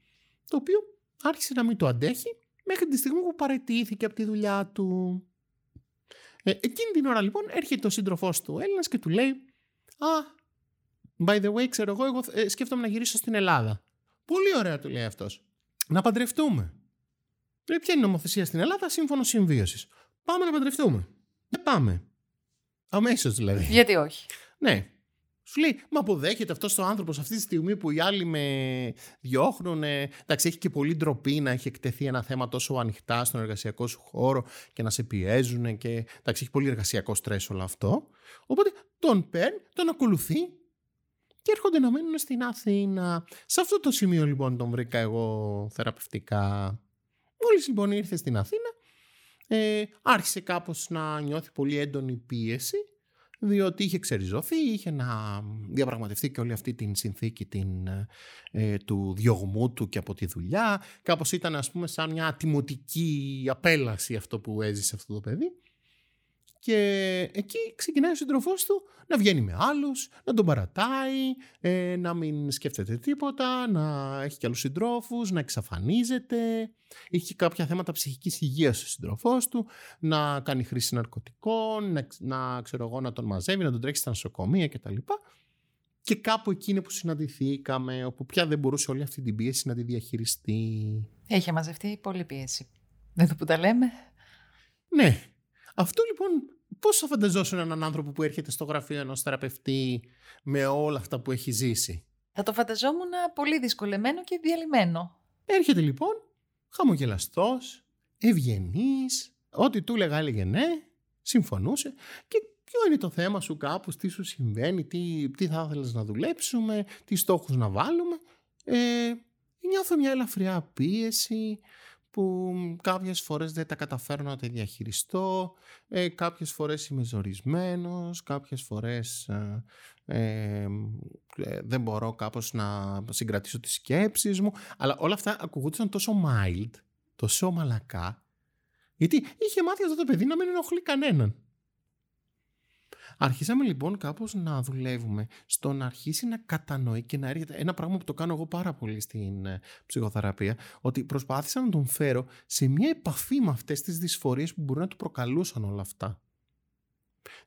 το οποίο άρχισε να μην το αντέχει μέχρι τη στιγμή που παρετήθηκε από τη δουλειά του. Ε, εκείνη την ώρα λοιπόν έρχεται ο σύντροφός του Έλληνας και του λέει Α, by the way, ξέρω εγώ, εγώ ε, σκέφτομαι να γυρίσω στην Ελλάδα. Πολύ ωραία, του λέει αυτός. Να παντρευτούμε. Λέει, ποια είναι η νομοθεσία στην Ελλάδα, σύμφωνο συμβίωσης. Πάμε να παντρευτούμε. Δεν πάμε. Αμέσως δηλαδή. Γιατί όχι; Ναι. Σου λέει, μα αποδέχεται αυτός ο άνθρωπος αυτή τη στιγμή που οι άλλοι με διώχνουν. Εντάξει, έχει και πολύ ντροπή να έχει εκτεθεί ένα θέμα τόσο ανοιχτά στον εργασιακό σου χώρο και να σε πιέζουν. Και εντάξει, έχει πολύ εργασιακό στρες όλο αυτό. Οπότε τον παίρνει, τον ακολουθεί και έρχονται να μένουν στην Αθήνα. Σε αυτό το σημείο λοιπόν τον βρήκα εγώ θεραπευτικά. Μόλις λοιπόν ήρθε στην Αθήνα, ε, άρχισε κάπως να νιώθει πολύ έντονη πίεση διότι είχε ξεριζωθεί, είχε να διαπραγματευτεί και όλη αυτή την συνθήκη την, ε, του διωγμού του και από τη δουλειά. Κάπως ήταν ας πούμε σαν μια ατιμωτική απέλαση αυτό που έζησε αυτό το παιδί. Και εκεί ξεκινάει ο σύντροφός του να βγαίνει με άλλους, να τον παρατάει, ε, να μην σκέφτεται τίποτα, να έχει και άλλους συντρόφους, να εξαφανίζεται. Είχε κάποια θέματα ψυχικής υγείας ο σύντροφός του, να κάνει χρήση ναρκωτικών, να, να, ξέρω εγώ, να τον μαζεύει, να τον τρέχει στα νοσοκομεία κτλ. Και κάπου εκείνη που συναντηθήκαμε, όπου πια δεν μπορούσε όλη αυτή την πίεση να τη διαχειριστεί. Έχει μαζευτεί πολλή πίεση. Δεν το που τα λέμε. Ναι. Αυτό λοιπόν Πώς θα φανταζόσουν έναν άνθρωπο που έρχεται στο γραφείο ενός θεραπευτή με όλα αυτά που έχει ζήσει; Θα το φανταζόμουν πολύ δυσκολεμένο και διαλυμένο. Έρχεται λοιπόν χαμογελαστός, ευγενής, ό,τι του έλεγα έλεγε ναι, συμφωνούσε και ποιο είναι το θέμα σου κάπου, τι σου συμβαίνει, τι, τι θα ήθελες να δουλέψουμε, τι στόχους να βάλουμε. Ε, νιώθω μια ελαφριά πίεση, που κάποιες φορές δεν τα καταφέρω να τα διαχειριστώ, ε, κάποιες φορές είμαι ζορισμένος, κάποιες φορές ε, ε, ε, δεν μπορώ κάπως να συγκρατήσω τις σκέψεις μου, αλλά όλα αυτά ακουγούνταν τόσο mild, τόσο μαλακά, γιατί είχε μάθει αυτό το παιδί να μην ενοχλεί κανέναν. Αρχίσαμε λοιπόν κάπως να δουλεύουμε στο να αρχίσει να κατανοεί και να έρχεται ένα πράγμα που το κάνω εγώ πάρα πολύ στην ε, ψυχοθεραπεία ότι προσπάθησα να τον φέρω σε μια επαφή με αυτές τις δυσφορίες που μπορεί να του προκαλούσαν όλα αυτά.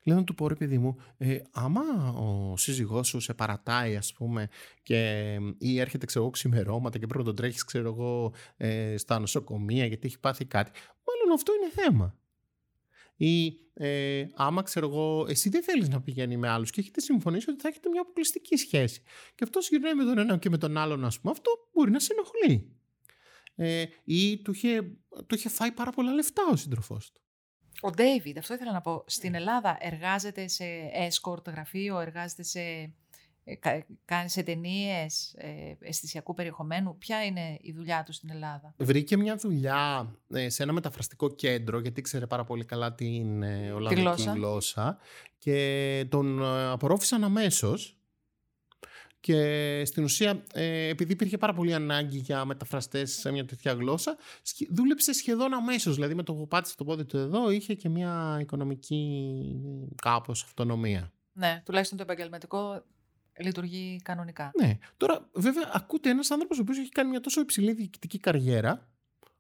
Λέω να του πω ρε παιδί μου, ε, άμα ο σύζυγός σου σε παρατάει ας πούμε και, ή έρχεται ξέρω εγώ ξημερώματα και πρέπει να τον τρέχεις ξέρω εγώ ε, στα νοσοκομεία γιατί έχει πάθει κάτι, μάλλον αυτό είναι θέμα. Ή ε, άμα ξέρω εγώ, εσύ δεν θέλεις να πηγαίνει με άλλους και έχετε συμφωνήσει ότι θα έχετε μια αποκλειστική σχέση. Και αυτό γυρνάει με τον ένα και με τον άλλον, ας πούμε, αυτό μπορεί να σε ενοχλεί. Ε, ή του είχε, του είχε φάει πάρα πολλά λεφτά ο σύντροφός του. Ο Ντέιβιντ, αυτό ήθελα να πω. Στην Ελλάδα εργάζεται σε escort γραφείο, εργάζεται σε ε, κάνεις σε ταινίε ε, αισθησιακού περιεχομένου; Ποια είναι η δουλειά του στην Ελλάδα; Βρήκε μια δουλειά ε, σε ένα μεταφραστικό κέντρο, γιατί ξέρει πάρα πολύ καλά την ε, Ολλανδική γλώσσα. γλώσσα. Και τον ε, απορρόφησαν αμέσως. Και στην ουσία, ε, επειδή υπήρχε πάρα πολύ ανάγκη για μεταφραστές σε μια τέτοια γλώσσα, δούλεψε σχεδόν αμέσως. Δηλαδή, με το που πάτησε το πόδι του εδώ, είχε και μια οικονομική κάπως αυτονομία. Ναι, τουλάχιστον το επαγγελματικό λειτουργεί κανονικά. Ναι. Τώρα, βέβαια, ακούτε ένας άνθρωπος ο οποίος έχει κάνει μια τόσο υψηλή διοικητική καριέρα,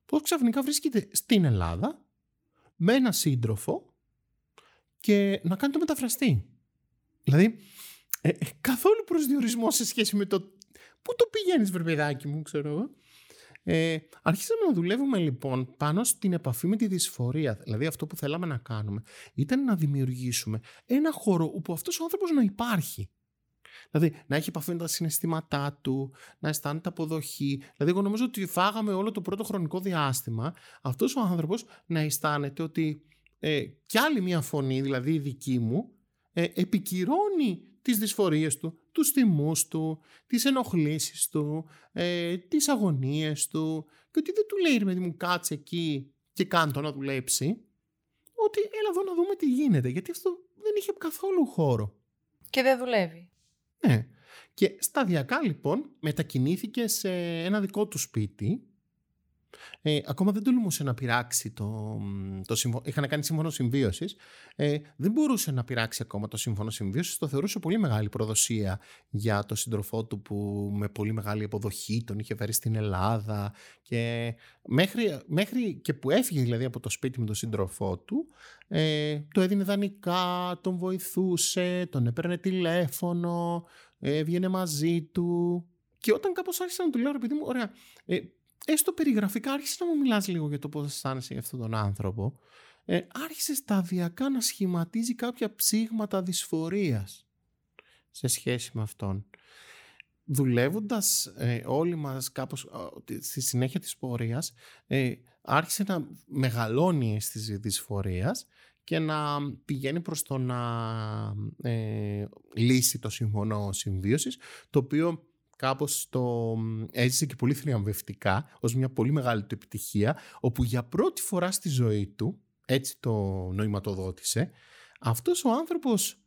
που ξαφνικά βρίσκεται στην Ελλάδα με ένα σύντροφο και να κάνει το μεταφραστή. Δηλαδή, ε, ε καθόλου προσδιορισμό σε σχέση με το. Πού το πηγαίνεις, βερπεδάκι μου, ξέρω εγώ. Ε, αρχίσαμε να δουλεύουμε λοιπόν πάνω στην επαφή με τη δυσφορία. Δηλαδή αυτό που θέλαμε να κάνουμε ήταν να δημιουργήσουμε ένα χώρο όπου αυτός ο άνθρωπος να υπάρχει. Δηλαδή να έχει επαφή με τα συναισθήματά του, να αισθάνεται αποδοχή. Δηλαδή, εγώ νομίζω ότι φάγαμε όλο το πρώτο χρονικό διάστημα αυτός ο άνθρωπος να αισθάνεται ότι ε, κι άλλη μια φωνή, δηλαδή η δική μου, ε, επικυρώνει τις δυσφορίες του, τους θυμούς του, τις ενοχλήσεις του, ε, τις αγωνίες του και ότι δεν του λέει ρε μου κάτσε εκεί και κάνε το να δουλέψει ότι έλα εδώ να δούμε τι γίνεται γιατί αυτό δεν είχε καθόλου χώρο. Και δεν δουλεύει. Ναι. Και σταδιακά λοιπόν μετακινήθηκε σε ένα δικό του σπίτι. Ε, ακόμα δεν τολμούσε να πειράξει το, το σύμφωνο. Είχαν κάνει σύμφωνο συμβίωσης. Ε, δεν μπορούσε να πειράξει ακόμα το σύμφωνο συμβίωσης. Το θεωρούσε πολύ μεγάλη προδοσία για το σύντροφό του που με πολύ μεγάλη αποδοχή τον είχε φέρει στην Ελλάδα. Και μέχρι, μέχρι και που έφυγε δηλαδή από το σπίτι με τον σύντροφό του, ε, το έδινε δανεικά, τον βοηθούσε, τον έπαιρνε τηλέφωνο, έβγαινε μαζί του. Και όταν κάπως άρχισα να του λέω, ρε παιδί μου, ωραία, ε, έστω περιγραφικά άρχισες να μου μιλάς λίγο για το πώς αισθάνεσαι για αυτόν τον άνθρωπο. Ε, άρχισες σταδιακά να σχηματίζει κάποια ψήγματα δυσφορίας σε σχέση με αυτόν. Δουλεύοντας ε, όλοι μας κάπως στη συνέχεια της πορείας, ε, άρχισε να μεγαλώνει στις δυσφορίας και να πηγαίνει προς το να ε, λύσει το συμφωνό συμβίωσης, το οποίο κάπως το έζησε και πολύ θριαμβευτικά ως μια πολύ μεγάλη του επιτυχία, όπου για πρώτη φορά στη ζωή του, έτσι το νοηματοδότησε, αυτός ο άνθρωπος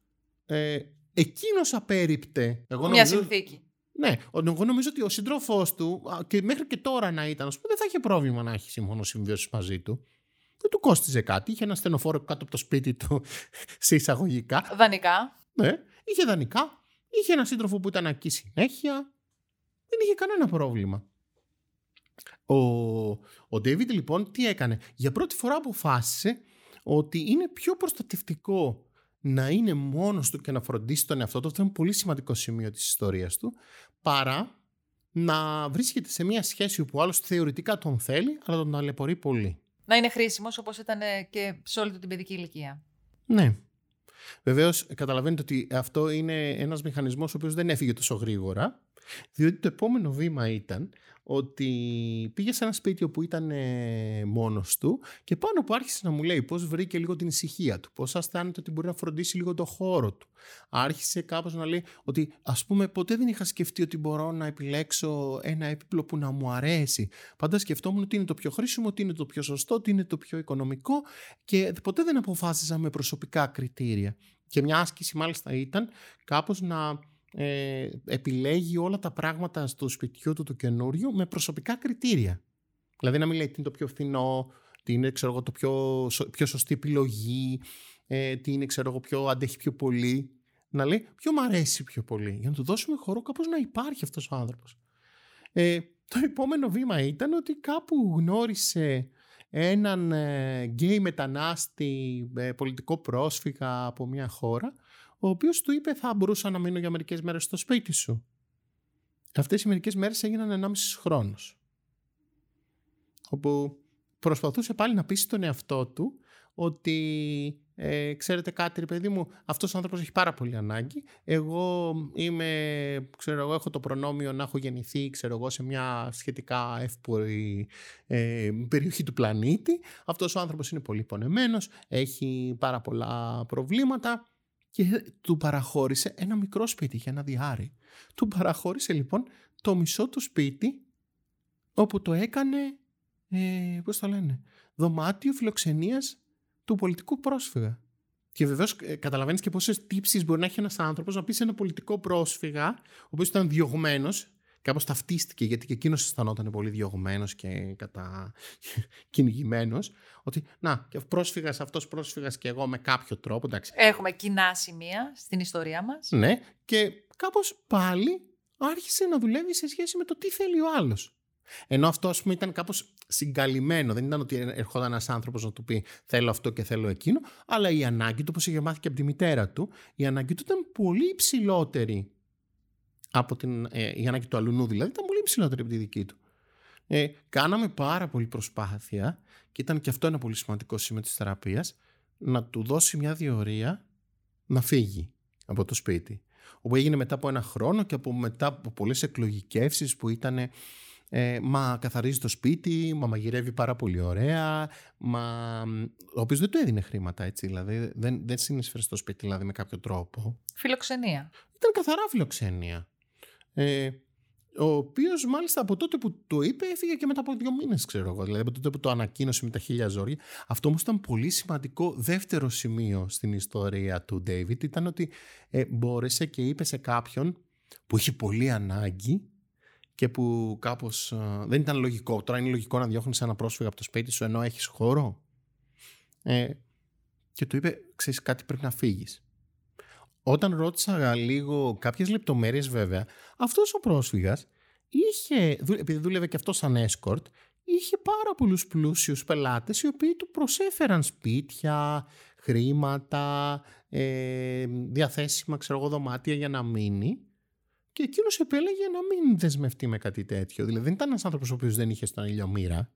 ε, εκείνος απέριπτε. Εγώ Μια συνθήκη. Ναι, εγώ νομίζω ότι ο σύντροφός του, και μέχρι και τώρα να ήταν, πούμε, δεν θα είχε πρόβλημα να έχει σύμφωνο συμβίωσης μαζί του. Δεν του κόστιζε κάτι. Είχε ένα στενοφόρο κάτω από το σπίτι του, σε εισαγωγικά. Δανεικά. Ναι, είχε δανεικά. Είχε ένα σύντροφο που ήταν εκεί συνέχεια. Δεν είχε κανένα πρόβλημα. Ο, ο David λοιπόν τι έκανε; Για πρώτη φορά αποφάσισε ότι είναι πιο προστατευτικό να είναι μόνος του και να φροντίσει τον εαυτό του, αυτό είναι πολύ σημαντικό σημείο της ιστορίας του, παρά να βρίσκεται σε μια σχέση που άλλος θεωρητικά τον θέλει, αλλά τον ταλαιπωρεί πολύ. Να είναι χρήσιμος όπως ήταν και σε όλη την παιδική ηλικία. Ναι. Βεβαίως καταλαβαίνετε ότι αυτό είναι ένας μηχανισμός ο οποίος δεν έφυγε τόσο γρήγορα, διότι το επόμενο βήμα ήταν ότι πήγε σε ένα σπίτι όπου ήταν ε, μόνος του και πάνω που άρχισε να μου λέει πώς βρήκε λίγο την ησυχία του, πώς αισθάνεται ότι μπορεί να φροντίσει λίγο το χώρο του. Άρχισε κάπως να λέει ότι ας πούμε ποτέ δεν είχα σκεφτεί ότι μπορώ να επιλέξω ένα έπιπλο που να μου αρέσει. Πάντα σκεφτόμουν ότι είναι το πιο χρήσιμο, ότι είναι το πιο σωστό, ότι είναι το πιο οικονομικό και ποτέ δεν αποφάσιζα με προσωπικά κριτήρια. Και μια άσκηση μάλιστα ήταν κάπως να ε, επιλέγει όλα τα πράγματα στο σπιτιού του του καινούριου με προσωπικά κριτήρια. Δηλαδή να μην λέει τι είναι το πιο φθηνό, τι είναι ξέρω εγώ, το πιο, πιο σωστή επιλογή, ε, τι είναι ξέρω εγώ, πιο αντέχει πιο πολύ. Να λέει ποιο μου αρέσει πιο πολύ, για να του δώσουμε χώρο κάπως να υπάρχει αυτός ο άνθρωπος. Ε, το επόμενο βήμα ήταν ότι κάπου γνώρισε έναν ε, γκέι μετανάστη, ε, πολιτικό πρόσφυγα από μια χώρα, ο οποίος του είπε θα μπορούσα να μείνω για μερικές μέρες στο σπίτι σου. Αυτές οι μερικές μέρες έγιναν 1,5 χρόνος. Όπου προσπαθούσε πάλι να πείσει τον εαυτό του ότι ε, ξέρετε κάτι ρε παιδί μου, αυτός ο άνθρωπος έχει πάρα πολύ ανάγκη. Εγώ είμαι, ξέρω εγώ, έχω το προνόμιο να έχω γεννηθεί, ξέρω εγώ, σε μια σχετικά εύπορη ε, περιοχή του πλανήτη. Αυτός ο άνθρωπος είναι πολύ πονεμένος, έχει πάρα πολλά προβλήματα και του παραχώρησε ένα μικρό σπίτι για ένα διάρρη. Του παραχώρησε λοιπόν το μισό του σπίτι όπου το έκανε, ε, πώς το λένε, δωμάτιο φιλοξενίας του πολιτικού πρόσφυγα. Και βεβαίως ε, καταλαβαίνεις και πόσες τύψεις μπορεί να έχει ένας άνθρωπος να πει σε ένα πολιτικό πρόσφυγα, ο οποίος ήταν διωγμένος κάπως ταυτίστηκε γιατί και εκείνος αισθανόταν πολύ διωγμένος και κατά κυνηγημένος ότι να και πρόσφυγας αυτός πρόσφυγας και εγώ με κάποιο τρόπο εντάξει. Έχουμε κοινά σημεία στην ιστορία μας. Ναι και κάπως πάλι άρχισε να δουλεύει σε σχέση με το τι θέλει ο άλλος. Ενώ αυτό ας πούμε ήταν κάπως συγκαλυμμένο. Δεν ήταν ότι ερχόταν ένας άνθρωπος να του πει θέλω αυτό και θέλω εκείνο, αλλά η ανάγκη του, όπως είχε μάθει και από τη μητέρα του, η ανάγκη του ήταν πολύ υψηλότερη από την, ε, η ανάγκη του αλουνού δηλαδή ήταν πολύ υψηλότερη από τη δική του. Ε, κάναμε πάρα πολύ προσπάθεια και ήταν και αυτό ένα πολύ σημαντικό σημείο της θεραπείας να του δώσει μια διορία να φύγει από το σπίτι. Όπου έγινε μετά από ένα χρόνο και από μετά από πολλές εκλογικεύσεις που ήταν ε, μα καθαρίζει το σπίτι, μα μαγειρεύει πάρα πολύ ωραία, μα... ο οποίος δεν του έδινε χρήματα έτσι, δηλαδή δεν, δεν συνεισφέρει στο σπίτι δηλαδή, με κάποιο τρόπο. Φιλοξενία. Ήταν καθαρά φιλοξενία. Ε, ο οποίος μάλιστα από τότε που το είπε έφυγε και μετά από δύο μήνες, ξέρω εγώ. Δηλαδή από τότε που το ανακοίνωσε με τα χίλια ζόρια. Αυτό όμως ήταν πολύ σημαντικό δεύτερο σημείο στην ιστορία του David. Ήταν ότι ε, μπόρεσε και είπε σε κάποιον που είχε πολύ ανάγκη και που κάπως. Ε, δεν ήταν λογικό. Τώρα είναι λογικό να διώχνεις ένα πρόσφυγα από το σπίτι σου ενώ έχεις χώρο. Ε, και του είπε: Ξέρεις κάτι, πρέπει να φύγεις. Όταν ρώτησα λίγο κάποιες λεπτομέρειες βέβαια, αυτός ο πρόσφυγας είχε, επειδή δούλευε και αυτός σαν escort, είχε πάρα πολλούς πλούσιους πελάτες οι οποίοι του προσέφεραν σπίτια, χρήματα, ε, διαθέσιμα ξέρω εγώ, δωμάτια για να μείνει και εκείνος επέλεγε να μην δεσμευτεί με κάτι τέτοιο. Δηλαδή δεν ήταν ένας άνθρωπος ο οποίος δεν είχε στον ήλιο μοίρα.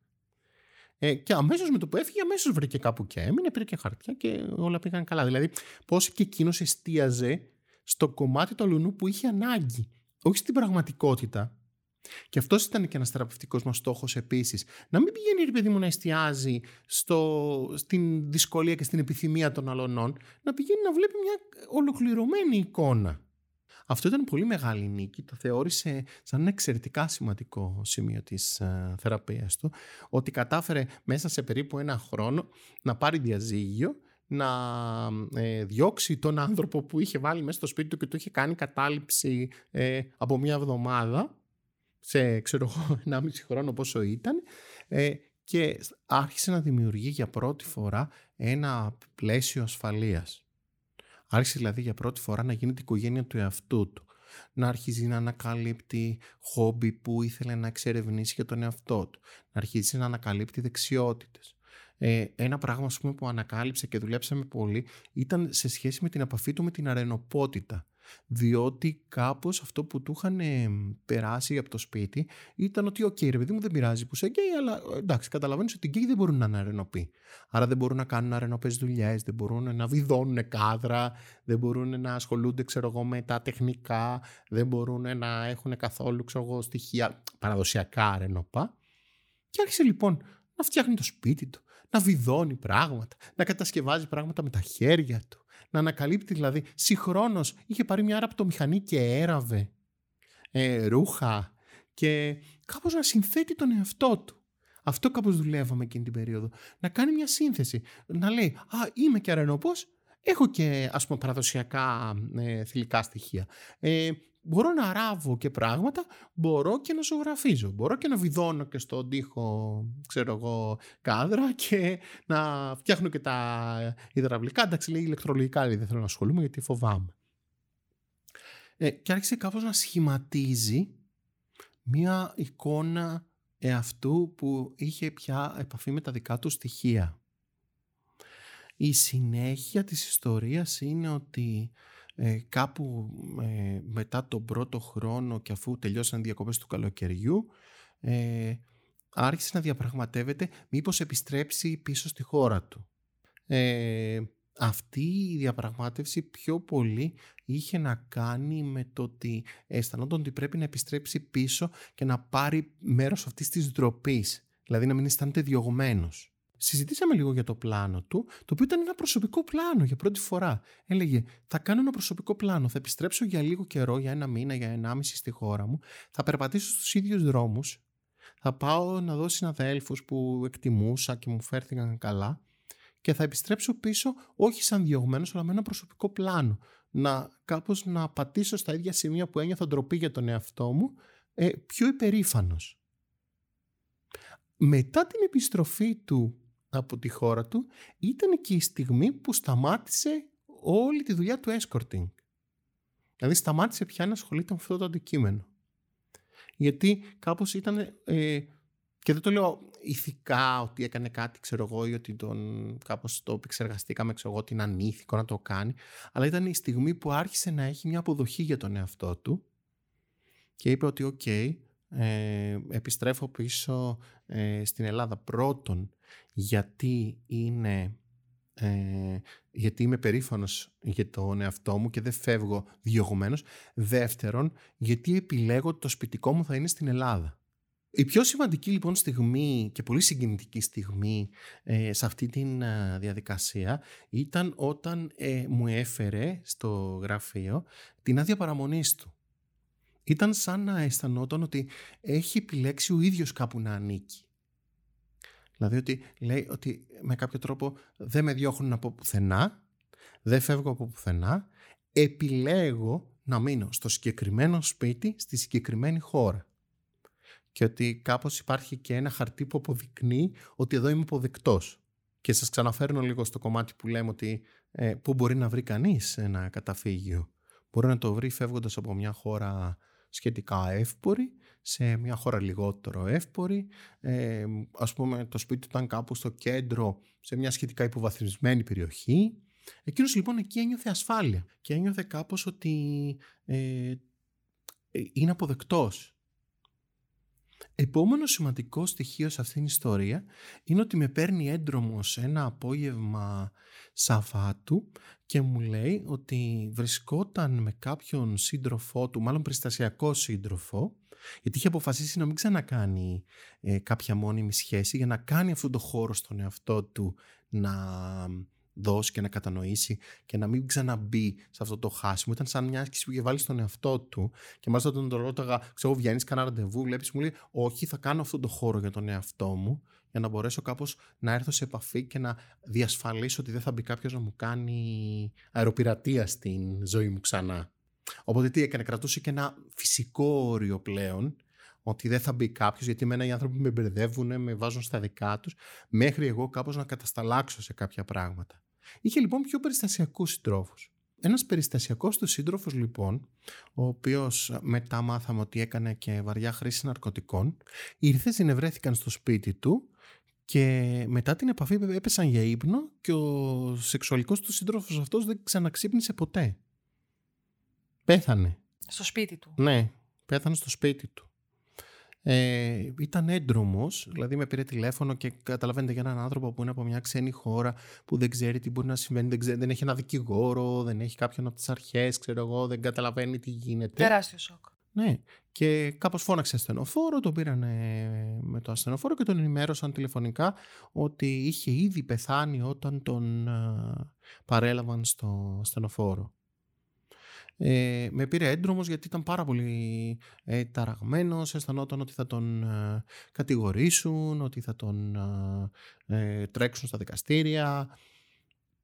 Ε, και αμέσως με το που έφυγε, αμέσως βρήκε κάπου και έμεινε, πήρε και χαρτιά και όλα πήγαν καλά. Δηλαδή, πώς και εκείνος εστίαζε στο κομμάτι του αλουνού που είχε ανάγκη, όχι στην πραγματικότητα. Και αυτός ήταν και ένας θεραπευτικός μας στόχος επίσης. Να μην πηγαίνει, ρε παιδί μου, να εστιάζει στο, στην δυσκολία και στην επιθυμία των αλωνών, να πηγαίνει να βλέπει μια ολοκληρωμένη εικόνα. Αυτό ήταν πολύ μεγάλη νίκη, το θεώρησε σαν ένα εξαιρετικά σημαντικό σημείο της ε, θεραπείας του, ότι κατάφερε μέσα σε περίπου ένα χρόνο να πάρει διαζύγιο να ε, διώξει τον άνθρωπο που είχε βάλει μέσα στο σπίτι του και του είχε κάνει κατάληψη ε, από μία εβδομάδα σε ξέρω εγώ μισή χρόνο πόσο ήταν ε, και άρχισε να δημιουργεί για πρώτη φορά ένα πλαίσιο ασφαλείας. Άρχισε δηλαδή για πρώτη φορά να γίνεται η οικογένεια του εαυτού του. Να αρχίζει να ανακαλύπτει χόμπι που ήθελε να εξερευνήσει για τον εαυτό του. Να αρχίζει να ανακαλύπτει δεξιότητες. Ε, ένα πράγμα πούμε, που ανακάλυψε και δουλέψαμε πολύ ήταν σε σχέση με την επαφή του με την αρρενωπότητα διότι κάπως αυτό που του είχαν περάσει από το σπίτι ήταν ότι «OK, ρε παιδί μου δεν πειράζει που είσαι γκέι, αλλά εντάξει, καταλαβαίνεις ότι οι γκέι δεν μπορούν να είναι αρρενωποί. Άρα δεν μπορούν να κάνουν αρρενωπές δουλειές, δεν μπορούν να βιδώνουν κάδρα, δεν μπορούν να ασχολούνται ξέρω εγώ, με τα τεχνικά, δεν μπορούν να έχουν καθόλου ξέρω εγώ, στοιχεία παραδοσιακά αρρενωπά». Και άρχισε λοιπόν να φτιάχνει το σπίτι του, να βιδώνει πράγματα, να κατασκευάζει πράγματα με τα χέρια του, να ανακαλύπτει δηλαδή. Συγχρόνως είχε πάρει μια μηχανή και έραβε ε, ρούχα και κάπως να συνθέτει τον εαυτό του. Αυτό κάπως δουλεύαμε εκείνη την περίοδο. Να κάνει μια σύνθεση. Να λέει, α, είμαι και αρενόπος, έχω και ας πούμε παραδοσιακά ε, θηλυκά στοιχεία. Ε, μπορώ να ράβω και πράγματα, μπορώ και να ζωγραφίζω. Μπορώ και να βιδώνω και στον τοίχο, ξέρω εγώ, κάδρα και να φτιάχνω και τα υδραυλικά. Εντάξει, λέει ηλεκτρολογικά, δεν θέλω να ασχολούμαι γιατί φοβάμαι. Ε, και άρχισε κάπως να σχηματίζει μία εικόνα εαυτού που είχε πια επαφή με τα δικά του στοιχεία. Η συνέχεια της ιστορίας είναι ότι ε, κάπου ε, μετά τον πρώτο χρόνο και αφού τελειώσαν οι διακοπές του καλοκαιριού ε, άρχισε να διαπραγματεύεται μήπως επιστρέψει πίσω στη χώρα του. Ε, αυτή η διαπραγμάτευση πιο πολύ είχε να κάνει με το ότι αισθανόταν ότι πρέπει να επιστρέψει πίσω και να πάρει μέρος αυτής της ντροπής, δηλαδή να μην αισθάνεται διωγμένος συζητήσαμε λίγο για το πλάνο του, το οποίο ήταν ένα προσωπικό πλάνο για πρώτη φορά. Έλεγε, θα κάνω ένα προσωπικό πλάνο, θα επιστρέψω για λίγο καιρό, για ένα μήνα, για ενάμιση στη χώρα μου, θα περπατήσω στους ίδιους δρόμους, θα πάω να δω συναδέλφους που εκτιμούσα και μου φέρθηκαν καλά και θα επιστρέψω πίσω όχι σαν διωγμένος, αλλά με ένα προσωπικό πλάνο. Να κάπως να πατήσω στα ίδια σημεία που ένιωθα ντροπή για τον εαυτό μου, ε, πιο υπερήφανος. Μετά την επιστροφή του από τη χώρα του ήταν και η στιγμή που σταμάτησε όλη τη δουλειά του escorting. Δηλαδή σταμάτησε πια να ασχολείται με αυτό το αντικείμενο. Γιατί κάπως ήταν, ε, και δεν το λέω ηθικά ότι έκανε κάτι ξέρω εγώ ή ότι τον, κάπως το επεξεργαστήκαμε ξέρω εγώ ότι είναι ανήθικο να το κάνει αλλά ήταν η στιγμή που άρχισε να έχει μια αποδοχή για τον εαυτό του και είπε ότι οκ ε, επιστρέφω πίσω ε, στην Ελλάδα πρώτον γιατί είναι ε, γιατί είμαι περήφανος για τον εαυτό μου και δεν φεύγω διωγμένος. Δεύτερον, γιατί επιλέγω ότι το σπιτικό μου θα είναι στην Ελλάδα. Η πιο σημαντική λοιπόν στιγμή και πολύ συγκινητική στιγμή ε, σε αυτή τη ε, διαδικασία ήταν όταν μου έφερε στο γραφείο την άδεια παραμονής του. Ήταν σαν να αισθανόταν ότι έχει επιλέξει ο ίδιος κάπου να ανήκει. Δηλαδή ότι λέει ότι με κάποιο τρόπο δεν με διώχνουν από πουθενά, δεν φεύγω από πουθενά, επιλέγω να μείνω στο συγκεκριμένο σπίτι, στη συγκεκριμένη χώρα. Και ότι κάπως υπάρχει και ένα χαρτί που αποδεικνύει ότι εδώ είμαι αποδεκτός. Και σας ξαναφέρνω λίγο στο κομμάτι που λέμε ότι ε, πού μπορεί να βρει κανείς ένα καταφύγιο. Μπορεί να το βρει φεύγοντας από μια χώρα σχετικά εύπορη σε μια χώρα λιγότερο εύπορη. Ε, ας πούμε το σπίτι του ήταν κάπου στο κέντρο, σε μια σχετικά υποβαθμισμένη περιοχή. Εκείνος λοιπόν εκεί ένιωθε ασφάλεια και ένιωθε κάπως ότι ε, ε είναι αποδεκτός. Επόμενο σημαντικό στοιχείο σε αυτήν την ιστορία είναι ότι με παίρνει έντρομος ένα απόγευμα Σαββάτου και μου λέει ότι βρισκόταν με κάποιον σύντροφό του, μάλλον περιστασιακό σύντροφο, γιατί είχε αποφασίσει να μην ξανακάνει ε, κάποια μόνιμη σχέση για να κάνει αυτό το χώρο στον εαυτό του να δώσει και να κατανοήσει και να μην ξαναμπεί σε αυτό το χάσιμο. Ήταν σαν μια άσκηση που είχε βάλει στον εαυτό του και μάλιστα όταν τον ρώταγα, ξέρω, βγαίνεις κανένα ραντεβού, βλέπεις, μου λέει, Όχι, θα κάνω αυτό το χώρο για τον εαυτό μου, για να μπορέσω κάπως να έρθω σε επαφή και να διασφαλίσω ότι δεν θα μπει κάποιος να μου κάνει αεροπειρατεία στην ζωή μου ξανά. Οπότε τι έκανε, κρατούσε και ένα φυσικό όριο πλέον ότι δεν θα μπει κάποιος, γιατί εμένα οι άνθρωποι με μπερδεύουν, με βάζουν στα δικά τους, μέχρι εγώ κάπως να κατασταλάξω σε κάποια πράγματα. Είχε λοιπόν πιο περιστασιακούς συντρόφους. Ένας περιστασιακός του σύντροφος, λοιπόν, ο οποίος μετά μάθαμε ότι έκανε και βαριά χρήση ναρκωτικών, ήρθε, συνευρέθηκαν στο σπίτι του και μετά την επαφή έπεσαν για ύπνο και ο σεξουαλικός του σύντροφος αυτός δεν ξαναξύπνησε ποτέ. Πέθανε. Στο σπίτι του. Ναι, πέθανε στο σπίτι του. Ε, ήταν έντρομος, δηλαδή με πήρε τηλέφωνο και καταλαβαίνετε για έναν άνθρωπο που είναι από μια ξένη χώρα που δεν ξέρει τι μπορεί να συμβαίνει, δεν, ξέρει, δεν έχει ένα δικηγόρο, δεν έχει κάποιον από τις αρχές, ξέρω εγώ, δεν καταλαβαίνει τι γίνεται. Τεράστιο σοκ. Ναι, και κάπως φώναξε ασθενοφόρο, τον πήραν με το ασθενοφόρο και τον ενημέρωσαν τηλεφωνικά ότι είχε ήδη πεθάνει όταν τον ε, παρέλαβαν στο ασθενοφόρο. Ε, με πήρε έντρομος γιατί ήταν πάρα πολύ ε, ταραγμένος, αισθανόταν ότι θα τον ε, κατηγορήσουν, ότι θα τον ε, ε, τρέξουν στα δικαστήρια.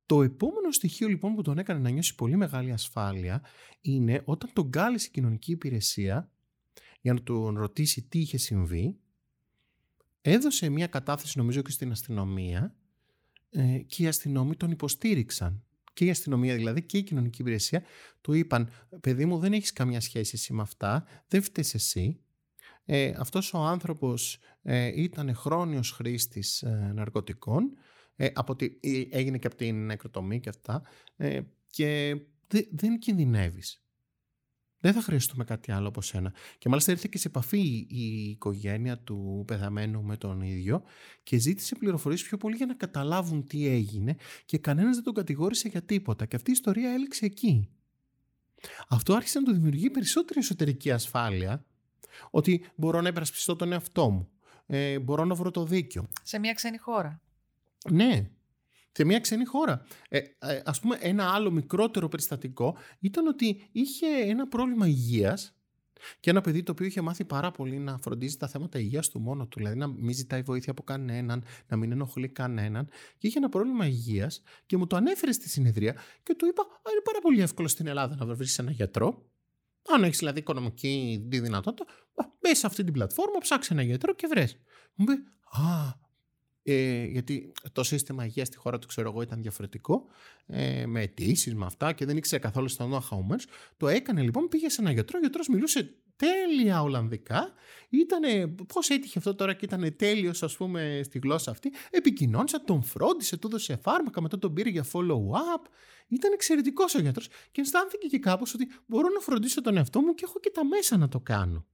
Το επόμενο στοιχείο λοιπόν που τον έκανε να νιώσει πολύ μεγάλη ασφάλεια είναι όταν τον κάλεσε η κοινωνική υπηρεσία για να τον ρωτήσει τι είχε συμβεί, έδωσε μια κατάθεση νομίζω και στην αστυνομία και οι αστυνόμοι τον υποστήριξαν και η αστυνομία δηλαδή και η κοινωνική υπηρεσία του είπαν παιδί μου δεν έχεις καμία σχέση εσύ με αυτά, δεν φταίς εσύ. Ε, αυτός ο άνθρωπος ε, ήταν χρόνιος χρήστης ε, ναρκωτικών ε, από τη, ε, έγινε και από την νεκροτομή και αυτά ε, και δεν κινδυνεύεις. Δεν θα χρειαστούμε κάτι άλλο από σένα. Και μάλιστα ήρθε και σε επαφή η οικογένεια του πεθαμένου με τον ίδιο και ζήτησε πληροφορίες πιο πολύ για να καταλάβουν τι έγινε και κανένας δεν τον κατηγόρησε για τίποτα. Και αυτή η ιστορία έληξε εκεί. Αυτό άρχισε να του δημιουργεί περισσότερη εσωτερική ασφάλεια ότι μπορώ να υπερασπιστώ τον εαυτό μου. Ε, μπορώ να βρω το δίκιο. Σε μια ξένη χώρα. Ναι, σε μια ξένη χώρα. Ε, ε, ας πούμε ένα άλλο μικρότερο περιστατικό ήταν ότι είχε ένα πρόβλημα υγείας και ένα παιδί το οποίο είχε μάθει πάρα πολύ να φροντίζει τα θέματα υγείας του μόνο του, δηλαδή να μην ζητάει βοήθεια από κανέναν, να μην ενοχλεί κανέναν και είχε ένα πρόβλημα υγείας και μου το ανέφερε στη συνεδρία και του είπα είναι πάρα πολύ εύκολο στην Ελλάδα να βρεις ένα γιατρό αν έχεις δηλαδή οικονομική δυνατότητα, μπες σε αυτή την πλατφόρμα, ψάξε ένα γιατρό και βρες. Μου είπε, Α, ε, γιατί το σύστημα υγείας στη χώρα του, ξέρω εγώ, ήταν διαφορετικό, ε, με αιτήσεις, με αυτά και δεν ήξερε καθόλου στον know-how Το έκανε λοιπόν, πήγε σε ένα γιατρό, ο γιατρός μιλούσε τέλεια Ολλανδικά. Ήτανε, πώς έτυχε αυτό τώρα και ήταν τέλειος ας πούμε στη γλώσσα αυτή. Επικοινώνησε, τον φρόντισε, του έδωσε φάρμακα, μετά τον πήρε για follow-up. Ήταν εξαιρετικός ο γιατρός και αισθάνθηκε και κάπως ότι μπορώ να φροντίσω τον εαυτό μου και έχω και τα μέσα να το κάνω.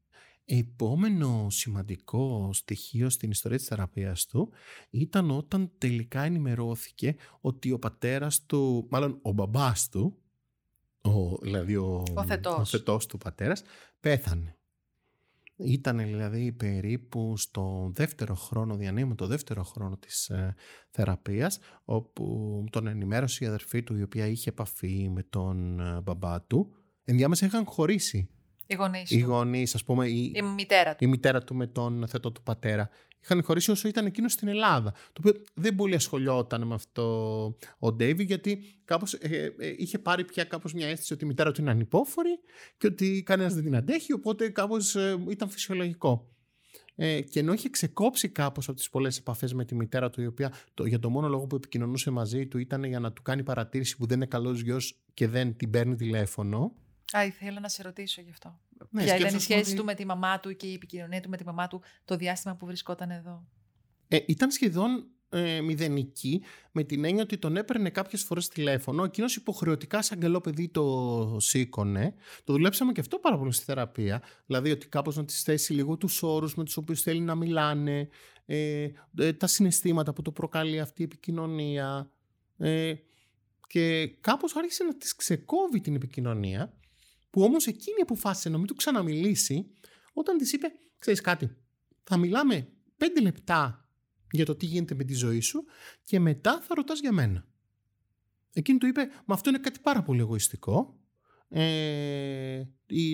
Επόμενο σημαντικό στοιχείο στην ιστορία της θεραπείας του ήταν όταν τελικά ενημερώθηκε ότι ο πατέρας του, μάλλον ο μπαμπάς του, ο, δηλαδή ο, ο, θετός. ο θετός του πατέρας, πέθανε. Ήταν δηλαδή περίπου στο δεύτερο χρόνο, διανύουμε το δεύτερο χρόνο της ε, θεραπείας, όπου τον ενημέρωσε η αδερφή του η οποία είχε επαφή με τον ε, μπαμπά του. Ενδιάμεσα είχαν χωρίσει οι γονείς. Οι γονείς, ας πούμε. Η, η μητέρα του. Η μητέρα του με τον θετό του πατέρα. Είχαν χωρίσει όσο ήταν εκείνος στην Ελλάδα. Το οποίο δεν πολύ ασχολιόταν με αυτό ο Ντέιβι, γιατί κάπως, ε, ε, είχε πάρει πια κάπως μια αίσθηση ότι η μητέρα του είναι ανυπόφορη και ότι κανένας δεν την αντέχει, οπότε κάπως ε, ήταν φυσιολογικό. Ε, και ενώ είχε ξεκόψει κάπως από τις πολλές επαφές με τη μητέρα του, η οποία το, για το μόνο λόγο που επικοινωνούσε μαζί του ήταν για να του κάνει παρατήρηση που δεν είναι καλός γιος και δεν την παίρνει τηλέφωνο. Α, ήθελα να σε ρωτήσω γι' αυτό. Ναι, Ποια ήταν η σχέση του με τη μαμά του και η επικοινωνία του με τη μαμά του το διάστημα που βρισκόταν εδώ; Ε, ήταν σχεδόν ε, μηδενική με την έννοια ότι τον έπαιρνε κάποιες φορές τηλέφωνο. Εκείνος υποχρεωτικά σαν καλό παιδί το σήκωνε. Το δουλέψαμε και αυτό πάρα πολύ στη θεραπεία. Δηλαδή ότι κάπως να τις θέσει λίγο τους όρους με τους οποίους θέλει να μιλάνε. Ε, ε, τα συναισθήματα που το προκαλεί αυτή η επικοινωνία. Ε, και κάπως άρχισε να τις ξεκόβει την επικοινωνία που όμως εκείνη αποφάσισε να μην του ξαναμιλήσει όταν της είπε, ξέρεις κάτι, θα μιλάμε πέντε λεπτά για το τι γίνεται με τη ζωή σου και μετά θα ρωτάς για μένα. Εκείνη του είπε, μα αυτό είναι κάτι πάρα πολύ εγωιστικό, ε,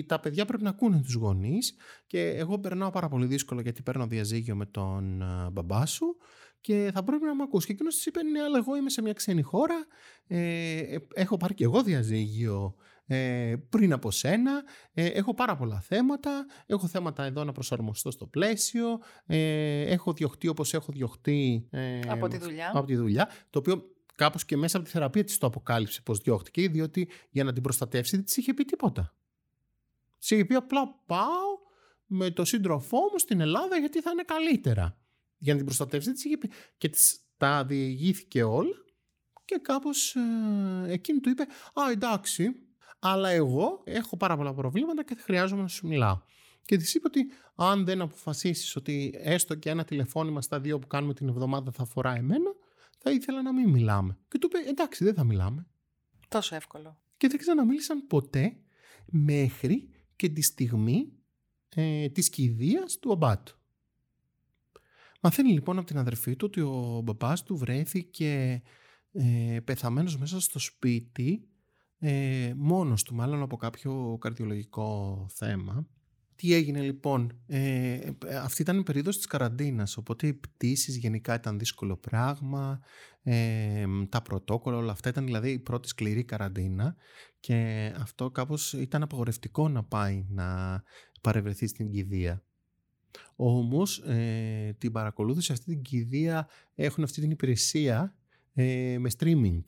τα παιδιά πρέπει να ακούνε τους γονείς και εγώ περνάω πάρα πολύ δύσκολο γιατί παίρνω διαζύγιο με τον ε, μπαμπά σου και θα πρέπει να με ακούσει. Και εκείνος της είπε: Ναι, αλλά εγώ είμαι σε μια ξένη χώρα. Ε, έχω πάρει και εγώ διαζύγιο ε, πριν από σένα. Ε, έχω πάρα πολλά θέματα. Έχω θέματα εδώ να προσαρμοστώ στο πλαίσιο. Ε, έχω διωχτεί όπως έχω διωχτεί. Ε, από τη δουλειά. Από τη δουλειά. Το οποίο κάπως και μέσα από τη θεραπεία της το αποκάλυψε πώ διώχτηκε, διότι για να την προστατεύσει δεν της είχε πει τίποτα. Της είχε πει απλά πάω με το σύντροφό μου στην Ελλάδα γιατί θα είναι καλύτερα για να την προστατεύσει. της είχε πει. Και της τα διηγήθηκε όλα και κάπως ε, εκείνη του είπε «Α, εντάξει, αλλά εγώ έχω πάρα πολλά προβλήματα και χρειάζομαι να σου μιλάω». Και της είπε ότι αν δεν αποφασίσεις ότι έστω και ένα τηλεφώνημα στα δύο που κάνουμε την εβδομάδα θα αφορά εμένα, θα ήθελα να μην μιλάμε. Και του είπε εντάξει δεν θα μιλάμε. Τόσο εύκολο. Και δεν ξαναμίλησαν ποτέ μέχρι και τη στιγμή ε, της κηδείας του ομπάτου. Μαθαίνει λοιπόν από την αδερφή του ότι ο μπαμπάς του βρέθηκε ε, πεθαμένος μέσα στο σπίτι ε, μόνος του μάλλον από κάποιο καρδιολογικό θέμα. Τι έγινε λοιπόν, ε, αυτή ήταν η περίοδος της καραντίνας, οπότε οι πτήσεις γενικά ήταν δύσκολο πράγμα, ε, τα πρωτόκολλα, όλα αυτά ήταν δηλαδή η πρώτη σκληρή καραντίνα και αυτό κάπως ήταν απαγορευτικό να πάει να παρευρεθεί στην κηδεία. Όμως ε, την παρακολούθηση αυτή την κηδεία έχουν αυτή την υπηρεσία ε, με streaming.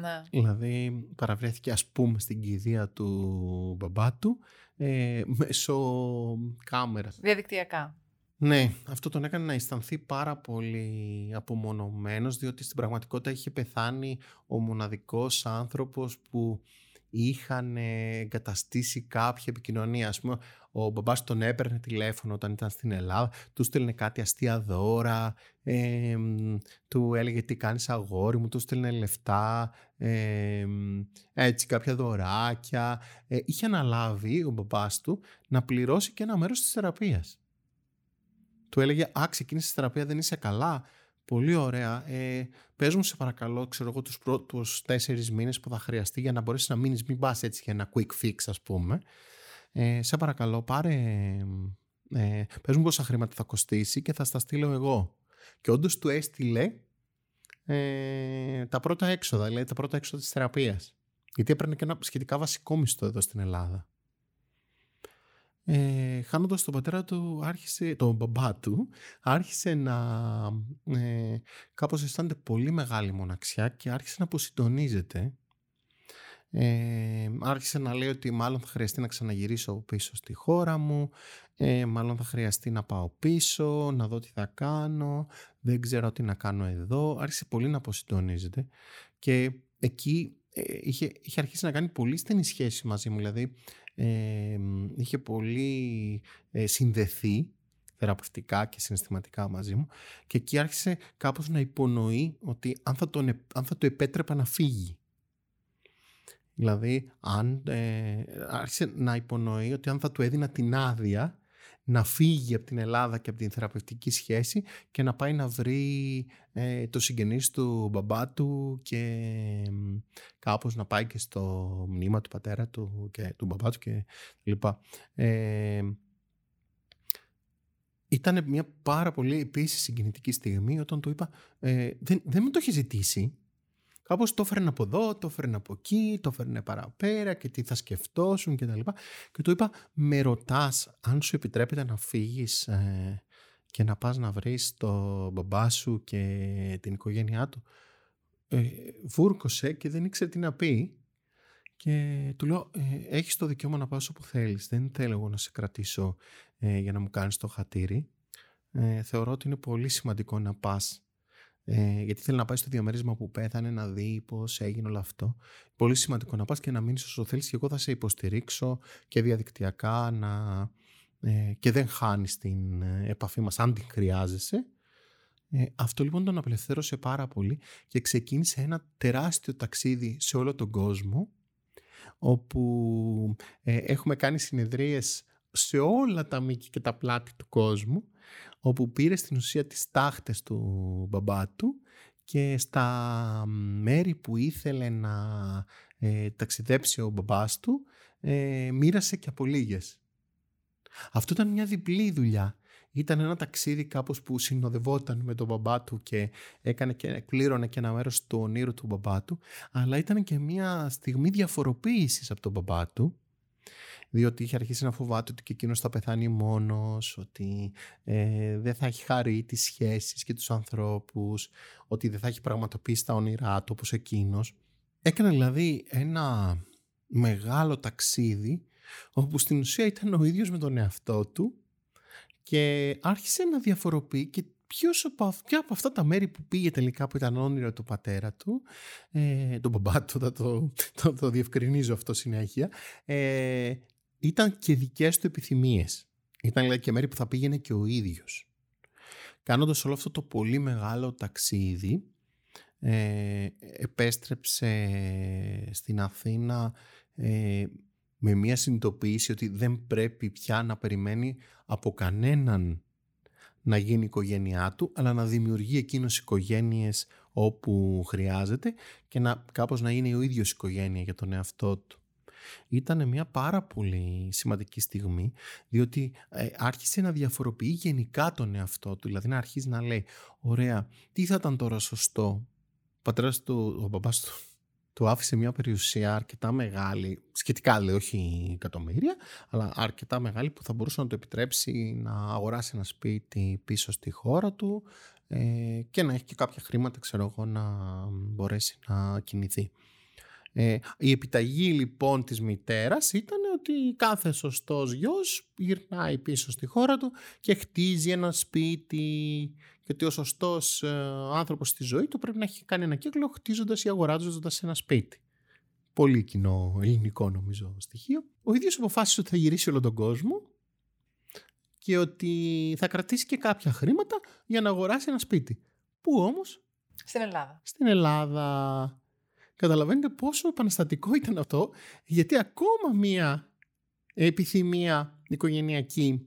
Ναι. Δηλαδή παραβρέθηκε ας πούμε στην κηδεία του μπαμπά του ε, μέσω κάμερας. Διαδικτυακά. Ναι, αυτό τον έκανε να αισθανθεί πάρα πολύ απομονωμένος διότι στην πραγματικότητα είχε πεθάνει ο μοναδικός άνθρωπος που είχαν εγκαταστήσει κάποια επικοινωνία. Ας πούμε, ο μπαμπάς τον έπαιρνε τηλέφωνο όταν ήταν στην Ελλάδα, του στέλνε κάτι αστεία δώρα, ε, του έλεγε τι κάνεις αγόρι μου, του στέλνε λεφτά, ε, έτσι κάποια δωράκια. Ε, είχε αναλάβει ο μπαμπάς του να πληρώσει και ένα μέρος της θεραπείας. Του έλεγε «Α, ξεκίνησε τη θεραπεία, δεν είσαι καλά». Πολύ ωραία. Ε, πες μου σε παρακαλώ, ξέρω εγώ, τους πρώτους τέσσερις μήνες που θα χρειαστεί για να μπορέσεις να μείνεις, μην πας έτσι για ένα quick fix ας πούμε. Ε, σε παρακαλώ, πάρε, ε, πες μου πόσα χρήματα θα κοστίσει και θα στα στείλω εγώ. Και όντως του έστειλε ε, τα πρώτα έξοδα, δηλαδή τα πρώτα έξοδα της θεραπείας. Γιατί έπαιρνε και ένα σχετικά βασικό μισθό εδώ στην Ελλάδα ε, χάνοντας τον πατέρα του, άρχισε, τον μπαμπά του, άρχισε να ε, κάπως αισθάνεται πολύ μεγάλη μοναξιά και άρχισε να αποσυντονίζεται. Ε, άρχισε να λέει ότι μάλλον θα χρειαστεί να ξαναγυρίσω πίσω στη χώρα μου, ε, μάλλον θα χρειαστεί να πάω πίσω, να δω τι θα κάνω, δεν ξέρω τι να κάνω εδώ. Άρχισε πολύ να αποσυντονίζεται και εκεί ε, είχε, είχε αρχίσει να κάνει πολύ στενή σχέση μαζί μου, δηλαδή είχε πολύ ε, συνδεθεί θεραπευτικά και συναισθηματικά μαζί μου και εκεί άρχισε κάπως να υπονοεί ότι αν θα, τον, αν θα το επέτρεπα να φύγει. Δηλαδή, αν, ε, άρχισε να υπονοεί ότι αν θα του έδινα την άδεια να φύγει από την Ελλάδα και από την θεραπευτική σχέση και να πάει να βρει ε, το συγγενής του μπαμπά του και κάπως να πάει και στο μνήμα του πατέρα του και του μπαμπά του και λοιπά. Ε, ήταν μια πάρα πολύ επίσης συγκινητική στιγμή όταν του είπα ε, δεν, δεν με το έχει ζητήσει Κάπως το έφερνε από εδώ, το έφερνε από εκεί, το έφερνε παραπέρα και τι θα σκεφτόσουν και τα λοιπά. Και του είπα, με ρωτάς αν σου επιτρέπεται να φύγεις ε, και να πας να βρεις το μπαμπά σου και την οικογένειά του. Ε, βούρκωσε και δεν ήξερε τι να πει. Και του λέω, ε, έχεις το δικαίωμα να πας όπου θέλεις. Δεν θέλω εγώ να σε κρατήσω ε, για να μου κάνεις το χατήρι. Ε, θεωρώ ότι είναι πολύ σημαντικό να πας ε, γιατί θέλει να πάει στο διαμέρισμα που πέθανε, να δει πώς έγινε όλο αυτό. Πολύ σημαντικό να πας και να μείνεις όσο θέλεις και εγώ θα σε υποστηρίξω και διαδικτυακά να, ε, και δεν χάνεις την ε, επαφή μας αν την χρειάζεσαι. Ε, αυτό λοιπόν τον απελευθέρωσε πάρα πολύ και ξεκίνησε ένα τεράστιο ταξίδι σε όλο τον κόσμο όπου ε, έχουμε κάνει συνεδρίες σε όλα τα μήκη και τα πλάτη του κόσμου όπου πήρε στην ουσία τις τάχτες του μπαμπά του και στα μέρη που ήθελε να ε, ταξιδέψει ο μπαμπάς του, ε, μοίρασε και από λίγες. Αυτό ήταν μια διπλή δουλειά. Ήταν ένα ταξίδι κάπως που συνοδευόταν με τον μπαμπά του και έκανε και πλήρωνε και ένα μέρος του ονείρου του μπαμπά του, αλλά ήταν και μια στιγμή διαφοροποίησης από τον μπαμπά του, διότι είχε αρχίσει να φοβάται ότι και εκείνος θα πεθάνει μόνος, ότι ε, δεν θα έχει χαρεί τις σχέσεις και τους ανθρώπους, ότι δεν θα έχει πραγματοποιήσει τα όνειρά του όπως εκείνος. Έκανε δηλαδή ένα μεγάλο ταξίδι όπου στην ουσία ήταν ο ίδιος με τον εαυτό του και άρχισε να διαφοροποιεί και ποιος από, ποια από αυτά τα μέρη που πήγε τελικά που ήταν όνειρο του πατέρα του, ε, τον μπαμπά του, το, το, το, το διευκρινίζω αυτό συνέχεια, ε, ήταν και δικές του επιθυμίες. Ήταν δηλαδή και μέρη που θα πήγαινε και ο ίδιος. Κάνοντας όλο αυτό το πολύ μεγάλο ταξίδι, ε, επέστρεψε στην Αθήνα ε, με μια συνειδητοποίηση ότι δεν πρέπει πια να περιμένει από κανέναν να γίνει η οικογένειά του, αλλά να δημιουργεί εκείνος οικογένειες όπου χρειάζεται και να κάπως να είναι ο ίδιος οικογένεια για τον εαυτό του. Ήταν μια πάρα πολύ σημαντική στιγμή, διότι ε, άρχισε να διαφοροποιεί γενικά τον εαυτό του, δηλαδή να αρχίζει να λέει, ωραία, τι θα ήταν τώρα σωστό. Ο πατέρας του, ο μπαμπάς του, του άφησε μια περιουσία αρκετά μεγάλη, σχετικά λέει όχι εκατομμύρια, αλλά αρκετά μεγάλη που θα μπορούσε να το επιτρέψει να αγοράσει ένα σπίτι πίσω στη χώρα του ε, και να έχει και κάποια χρήματα, ξέρω εγώ, να μπορέσει να κινηθεί. Ε, η επιταγή λοιπόν της μητέρας ήταν ότι κάθε σωστός γιος γυρνάει πίσω στη χώρα του και χτίζει ένα σπίτι και ότι ο σωστός ε, άνθρωπος στη ζωή του πρέπει να έχει κάνει ένα κύκλο χτίζοντας ή αγοράζοντας ένα σπίτι. Πολύ κοινό ελληνικό νομίζω στοιχείο. Ο ίδιος αποφάσισε ότι θα γυρίσει όλο τον κόσμο και ότι θα κρατήσει και κάποια χρήματα για να αγοράσει ένα σπίτι. Πού όμως; Στην Ελλάδα. Στην Ελλάδα. Καταλαβαίνετε πόσο επαναστατικό ήταν αυτό, γιατί ακόμα μία επιθυμία οικογενειακή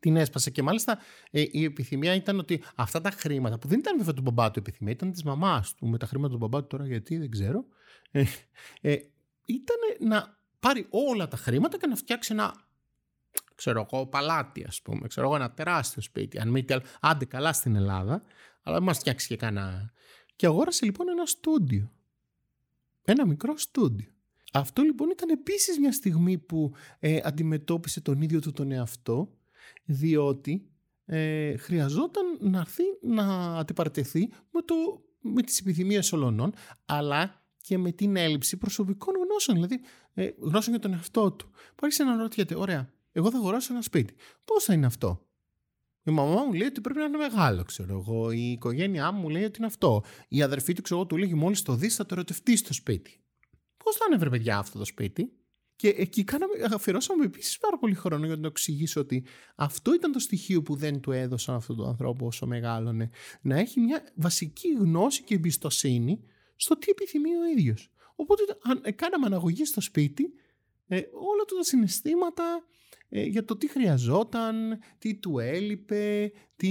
την έσπασε και μάλιστα ε, η επιθυμία ήταν ότι αυτά τα χρήματα που δεν ήταν βέβαια του μπαμπά του επιθυμία, ήταν της μαμάς του με τα χρήματα του μπαμπά του τώρα γιατί δεν ξέρω, ε, ε, ήταν να πάρει όλα τα χρήματα και να φτιάξει ένα ξέρω εγώ, παλάτι, ας πούμε, ξέρω εγώ, ένα τεράστιο σπίτι. Αν μη άντε καλά στην Ελλάδα, αλλά μα φτιάξει και κανένα. Και αγόρασε λοιπόν ένα στούντιο. Ένα μικρό στούντιο. Αυτό λοιπόν ήταν επίσης μια στιγμή που ε, αντιμετώπισε τον ίδιο του τον εαυτό, διότι ε, χρειαζόταν να έρθει να αντιπαρατεθεί με, το, με τις επιθυμίες ολονών, αλλά και με την έλλειψη προσωπικών γνώσεων, δηλαδή ε, γνώσεων για τον εαυτό του. Υπάρχει να ρωτιέται, ωραία, εγώ θα αγοράσω ένα σπίτι. Πώς θα είναι αυτό; Η μαμά μου λέει ότι πρέπει να είναι μεγάλο, ξέρω εγώ. Η οικογένειά μου λέει ότι είναι αυτό. Η αδερφή του, ξέρω εγώ, του λέγει μόλις το δεις, θα το ερωτευτεί στο σπίτι. Πώς θα είναι, βρε παιδιά, αυτό το σπίτι; Και εκεί κάναμε, αφιερώσαμε επίσης πάρα πολύ χρόνο για να το εξηγήσω ότι αυτό ήταν το στοιχείο που δεν του έδωσαν αυτόν τον ανθρώπο όσο μεγάλωνε. Να έχει μια βασική γνώση και εμπιστοσύνη στο τι επιθυμεί ο ίδιος. Οπότε, αν κάναμε αναγωγή στο σπίτι, ε, όλα του τα συναισθήματα, ε, για το τι χρειαζόταν, τι του έλειπε, τι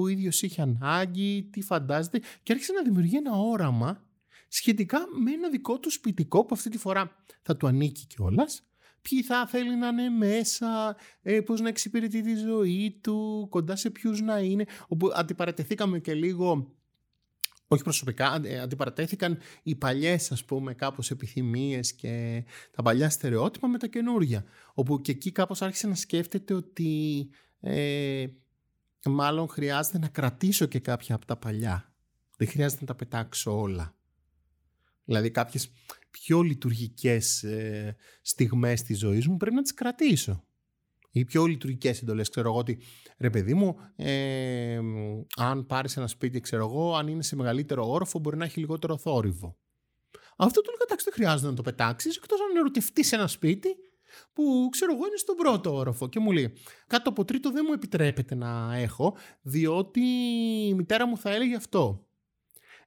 ο ίδιος είχε ανάγκη, τι φαντάζεται και άρχισε να δημιουργεί ένα όραμα σχετικά με ένα δικό του σπιτικό που αυτή τη φορά θα του ανήκει κιόλας. Ποιοι θα θέλει να είναι μέσα, ε, πώς να εξυπηρετεί τη ζωή του, κοντά σε ποιους να είναι. Όπου αντιπαρατεθήκαμε και λίγο όχι προσωπικά, ε, αντιπαρατέθηκαν οι παλιές ας πούμε κάπως επιθυμίες και τα παλιά στερεότυπα με τα καινούργια. Όπου και εκεί κάπως άρχισε να σκέφτεται ότι ε, μάλλον χρειάζεται να κρατήσω και κάποια από τα παλιά. Δεν χρειάζεται να τα πετάξω όλα. Δηλαδή κάποιες πιο λειτουργικές ε, στιγμές της ζωής μου πρέπει να τις κρατήσω οι πιο λειτουργικές εντολές. Ξέρω εγώ ότι ρε παιδί μου, ε, αν πάρεις ένα σπίτι, ξέρω εγώ, αν είναι σε μεγαλύτερο όροφο, μπορεί να έχει λιγότερο θόρυβο. Αυτό του λέω εντάξει, δεν χρειάζεται να το πετάξεις, εκτός αν ερωτευτείς ένα σπίτι που ξέρω εγώ είναι στον πρώτο όροφο και μου λέει κάτω από τρίτο δεν μου επιτρέπεται να έχω διότι η μητέρα μου θα έλεγε αυτό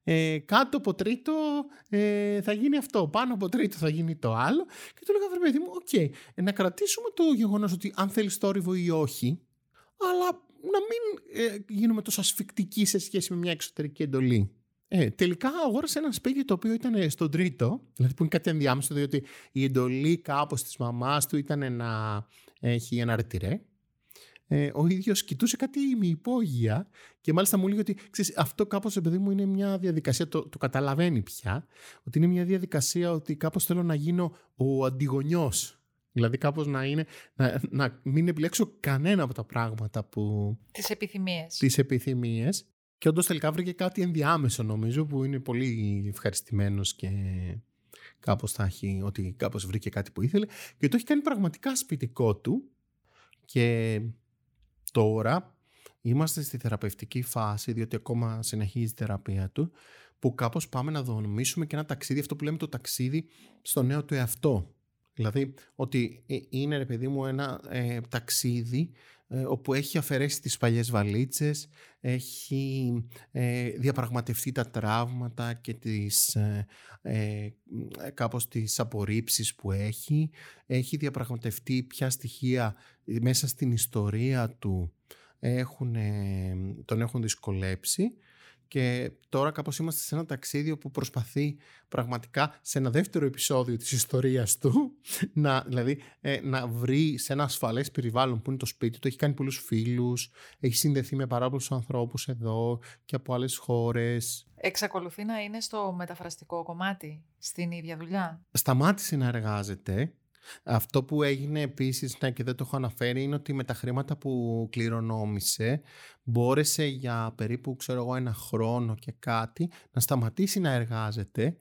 ε, κάτω από τρίτο ε, θα γίνει αυτό, πάνω από τρίτο θα γίνει το άλλο. Και του έλεγα, παιδί μου, OK, okay, ε, να κρατήσουμε το γεγονός ότι αν θέλεις θόρυβο ή όχι, αλλά να μην ε, γίνουμε τόσο ασφυκτικοί σε σχέση με μια εξωτερική εντολή. Ε, τελικά αγόρασε ένα σπίτι το οποίο ήταν στον τρίτο, δηλαδή που είναι κάτι ενδιάμεσο, διότι η εντολή κάπως της μαμάς του ήταν να έχει ένα ρετυρέ. Ε, ο ίδιος κοιτούσε κάτι με υπόγεια και μάλιστα μου λέει ότι ξέρεις, αυτό κάπως παιδί μου είναι μια διαδικασία, το, το καταλαβαίνει πια, ότι είναι μια διαδικασία ότι κάπως θέλω να γίνω ο αντιγονιός Δηλαδή κάπως να είναι, να, να μην επιλέξω κανένα από τα πράγματα που... Τις επιθυμίες. Τις επιθυμίες. Και όντως τελικά βρήκε κάτι ενδιάμεσο νομίζω που είναι πολύ ευχαριστημένος και κάπως θα έχει, ότι κάπως βρήκε κάτι που ήθελε και το έχει κάνει πραγματικά σπιτικό του και τώρα είμαστε στη θεραπευτική φάση διότι ακόμα συνεχίζει η θεραπεία του που κάπως πάμε να δομήσουμε και ένα ταξίδι, αυτό που λέμε το ταξίδι στο νέο του εαυτό. Δηλαδή ότι ε, είναι ρε παιδί μου ένα ε, ταξίδι ε, όπου έχει αφαιρέσει τις παλιές βαλίτσες, έχει ε, διαπραγματευτεί τα τραύματα και τις, ε, ε, κάπως τις απορρίψεις που έχει, έχει διαπραγματευτεί ποια στοιχεία μέσα στην ιστορία του έχουν, τον έχουν δυσκολέψει και τώρα κάπως είμαστε σε ένα ταξίδι που προσπαθεί πραγματικά σε ένα δεύτερο επεισόδιο της ιστορίας του να, δηλαδή, ε, να βρει σε ένα ασφαλές περιβάλλον που είναι το σπίτι του. Έχει κάνει πολλούς φίλους, έχει συνδεθεί με πάρα πολλούς ανθρώπους εδώ και από άλλες χώρες. Εξακολουθεί να είναι στο μεταφραστικό κομμάτι, στην ίδια δουλειά; Σταμάτησε να εργάζεται αυτό που έγινε επίσης, ναι, και δεν το έχω αναφέρει, είναι ότι με τα χρήματα που κληρονόμησε μπόρεσε για περίπου ξέρω εγώ, ένα χρόνο και κάτι να σταματήσει να εργάζεται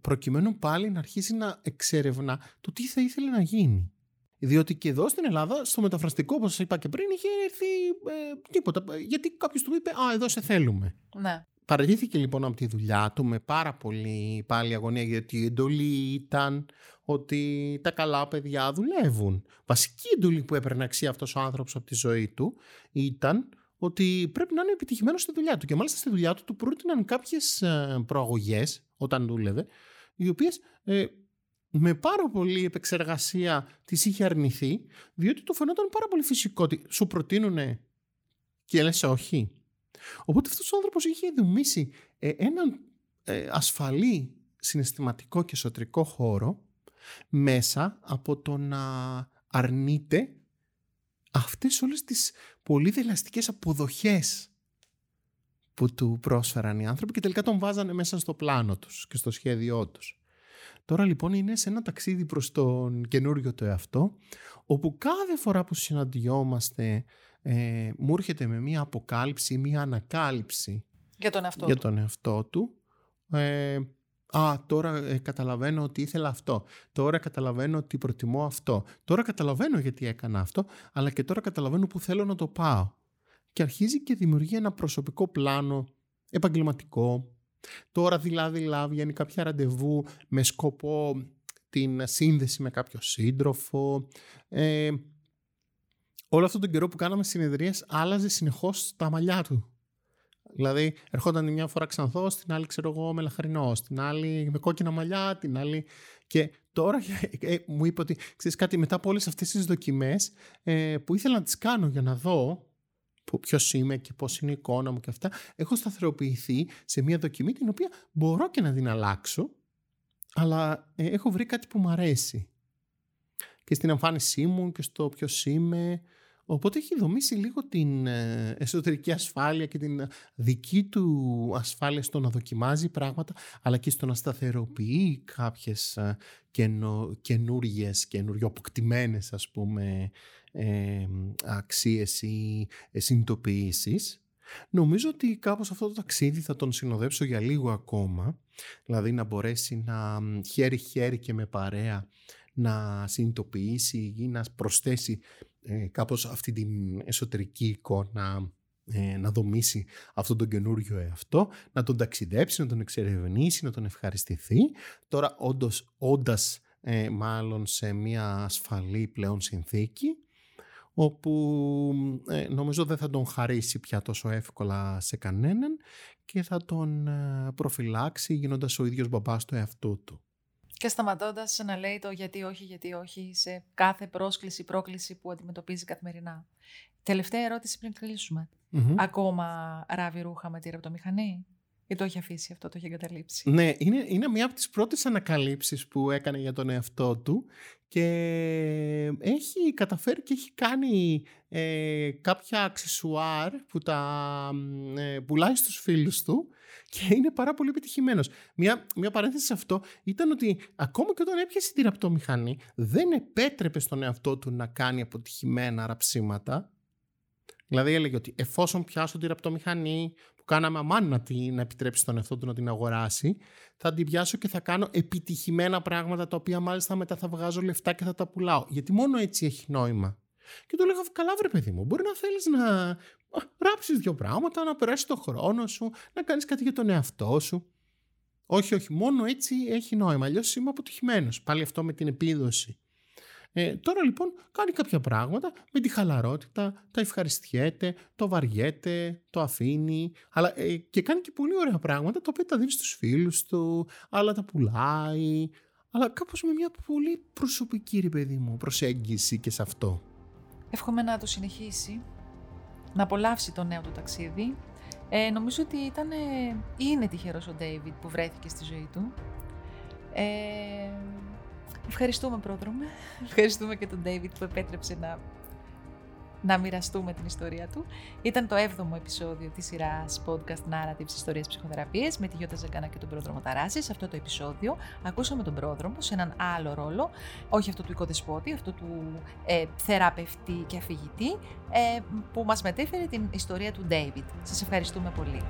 προκειμένου πάλι να αρχίσει να εξερευνά το τι θα ήθελε να γίνει. Διότι και εδώ στην Ελλάδα, στο μεταφραστικό, όπως σας είπα και πριν, είχε έρθει ε, τίποτα. Γιατί κάποιος του είπε Α, εδώ σε θέλουμε. Ναι. Παρατήθηκε λοιπόν από τη δουλειά του με πάρα πολύ πάλι αγωνία γιατί η εντολή ήταν ότι τα καλά παιδιά δουλεύουν. Βασική εντολή που έπαιρνε αξία αυτός ο άνθρωπος από τη ζωή του ήταν ότι πρέπει να είναι επιτυχημένος στη δουλειά του. Και μάλιστα στη δουλειά του του πρότειναν κάποιες ε, προαγωγές όταν δούλευε, οι οποίες ε, με πάρα πολύ επεξεργασία τις είχε αρνηθεί, διότι του φαινόταν πάρα πολύ φυσικό ότι σου προτείνουν και λες όχι. Οπότε αυτός ο άνθρωπος είχε δομήσει ε, έναν ε, ασφαλή συναισθηματικό και εσωτερικό χώρο μέσα από το να αρνείται αυτές όλες τις πολύ δελαστικές αποδοχές που του πρόσφεραν οι άνθρωποι και τελικά τον βάζανε μέσα στο πλάνο τους και στο σχέδιό τους. Τώρα λοιπόν είναι σε ένα ταξίδι προς τον καινούριο το εαυτό όπου κάθε φορά που συναντιόμαστε ε, μου έρχεται με μία αποκάλυψη, μία ανακάλυψη για τον εαυτό, για του. Τον εαυτό του. Ε, Α, τώρα ε, καταλαβαίνω ότι ήθελα αυτό. Τώρα καταλαβαίνω ότι προτιμώ αυτό. Τώρα καταλαβαίνω γιατί έκανα αυτό, αλλά και τώρα καταλαβαίνω που θέλω να το πάω. Και αρχίζει και δημιουργεί ένα προσωπικό πλάνο επαγγελματικό. Τώρα δηλαδή βγαίνει κάποια ραντεβού με σκοπό την σύνδεση με κάποιο σύντροφο. Ε, όλο αυτόν τον καιρό που κάναμε συνεδρίες άλλαζε συνεχώς τα μαλλιά του. Δηλαδή, ερχόταν μια φορά ξανθό, την άλλη ξέρω εγώ με λαχρινό, την άλλη με κόκκινα μαλλιά, την άλλη. Και τώρα ε, μου είπε ότι ξέρεις κάτι, μετά από όλες αυτές τις δοκιμές ε, που ήθελα να τις κάνω για να δω ποιος είμαι και πώς είναι η εικόνα μου και αυτά, έχω σταθεροποιηθεί σε μια δοκιμή την οποία μπορώ και να την αλλάξω, αλλά ε, έχω βρει κάτι που μου αρέσει. Και στην εμφάνισή μου και στο ποιος είμαι Οπότε έχει δομήσει λίγο την ε, εσωτερική ασφάλεια και την δική του ασφάλεια στο να δοκιμάζει πράγματα, αλλά και στο να σταθεροποιεί κάποιες ε, καινο, καινούργιες, καινούργιο-αποκτημένες ας πούμε ε, αξίες ή συνειδητοποιήσεις. Νομίζω ότι κάπως αυτό το ταξίδι θα τον συνοδέψω για λίγο ακόμα, δηλαδή να μπορέσει να χέρι-χέρι και με παρέα να συνειδητοποιήσει ή να προσθέσει ε, κάπως αυτή την εσωτερική εικόνα ε, να δομήσει αυτόν τον καινούριο εαυτό, να τον ταξιδέψει, να τον εξερευνήσει, να τον ευχαριστηθεί. Τώρα όντως, όντας ε, μάλλον σε μια ασφαλή πλέον συνθήκη, όπου ε, νομίζω δεν θα τον χαρίσει πια τόσο εύκολα σε κανέναν και θα τον προφυλάξει γίνοντας ο ίδιος μπαμπάς του εαυτού του. Και σταματώντας να λέει το γιατί όχι, γιατί όχι σε κάθε πρόσκληση, πρόκληση που αντιμετωπίζει καθημερινά. Τελευταία ερώτηση πριν κλεισουμε Ακόμα ράβει ρούχα με τη ρεπτομηχανή; Ή το έχει αφήσει αυτό, το έχει εγκαταλείψει. Ναι, είναι, είναι μια από τις πρώτες ανακαλύψεις που έκανε για τον εαυτό του και έχει καταφέρει και έχει κάνει ε, κάποια αξεσουάρ που τα ε, πουλάει στους φίλους του και είναι πάρα πολύ επιτυχημένος. Μια, μια παρένθεση σε αυτό ήταν ότι ακόμα και όταν έπιασε τη ραπτομηχανή δεν επέτρεπε στον εαυτό του να κάνει αποτυχημένα ραψίματα. Δηλαδή έλεγε ότι εφόσον πιάσω τη ραπτομηχανή που κάναμε αμάν να, την, να επιτρέψει στον εαυτό του να την αγοράσει, θα την πιάσω και θα κάνω επιτυχημένα πράγματα τα οποία μάλιστα μετά θα βγάζω λεφτά και θα τα πουλάω. Γιατί μόνο έτσι έχει νόημα. Και του έλεγα, καλά βρε παιδί μου, μπορεί να θέλεις να ράψεις δύο πράγματα, να περάσεις το χρόνο σου, να κάνεις κάτι για τον εαυτό σου. Όχι, όχι, μόνο έτσι έχει νόημα, αλλιώς είμαι αποτυχημένος. Πάλι αυτό με την επίδοση. Ε, τώρα λοιπόν κάνει κάποια πράγματα με τη χαλαρότητα, τα ευχαριστιέται, το βαριέται, το αφήνει, αλλά ε, και κάνει και πολύ ωραία πράγματα τα οποία τα δίνει στους φίλους του, άλλα τα πουλάει, αλλά κάπως με μια πολύ προσωπική ρε παιδί μου προσέγγιση και σε αυτό. Εύχομαι να το συνεχίσει, να απολαύσει το νέο του ταξίδι. Ε, νομίζω ότι ήταν, είναι τυχερός ο Ντέιβιτ που βρέθηκε στη ζωή του. Ε, ευχαριστούμε πρόδρομε, ευχαριστούμε και τον Ντέιβιτ που επέτρεψε να να μοιραστούμε την ιστορία του. Ήταν το 7ο επεισόδιο της σειράς podcast Narratives Ιστορίες Ψυχοθεραπείας με τη Γιώτα Ζαγκάνα και τον πρόδρομο Ταράση. Σε αυτό το επεισόδιο ακούσαμε τον πρόδρομο σε έναν άλλο ρόλο, όχι αυτό του οικοδεσπότη, αυτό του ε, θεραπευτή και αφηγητή, ε, που μας μετέφερε την ιστορία του David. Σας ευχαριστούμε πολύ.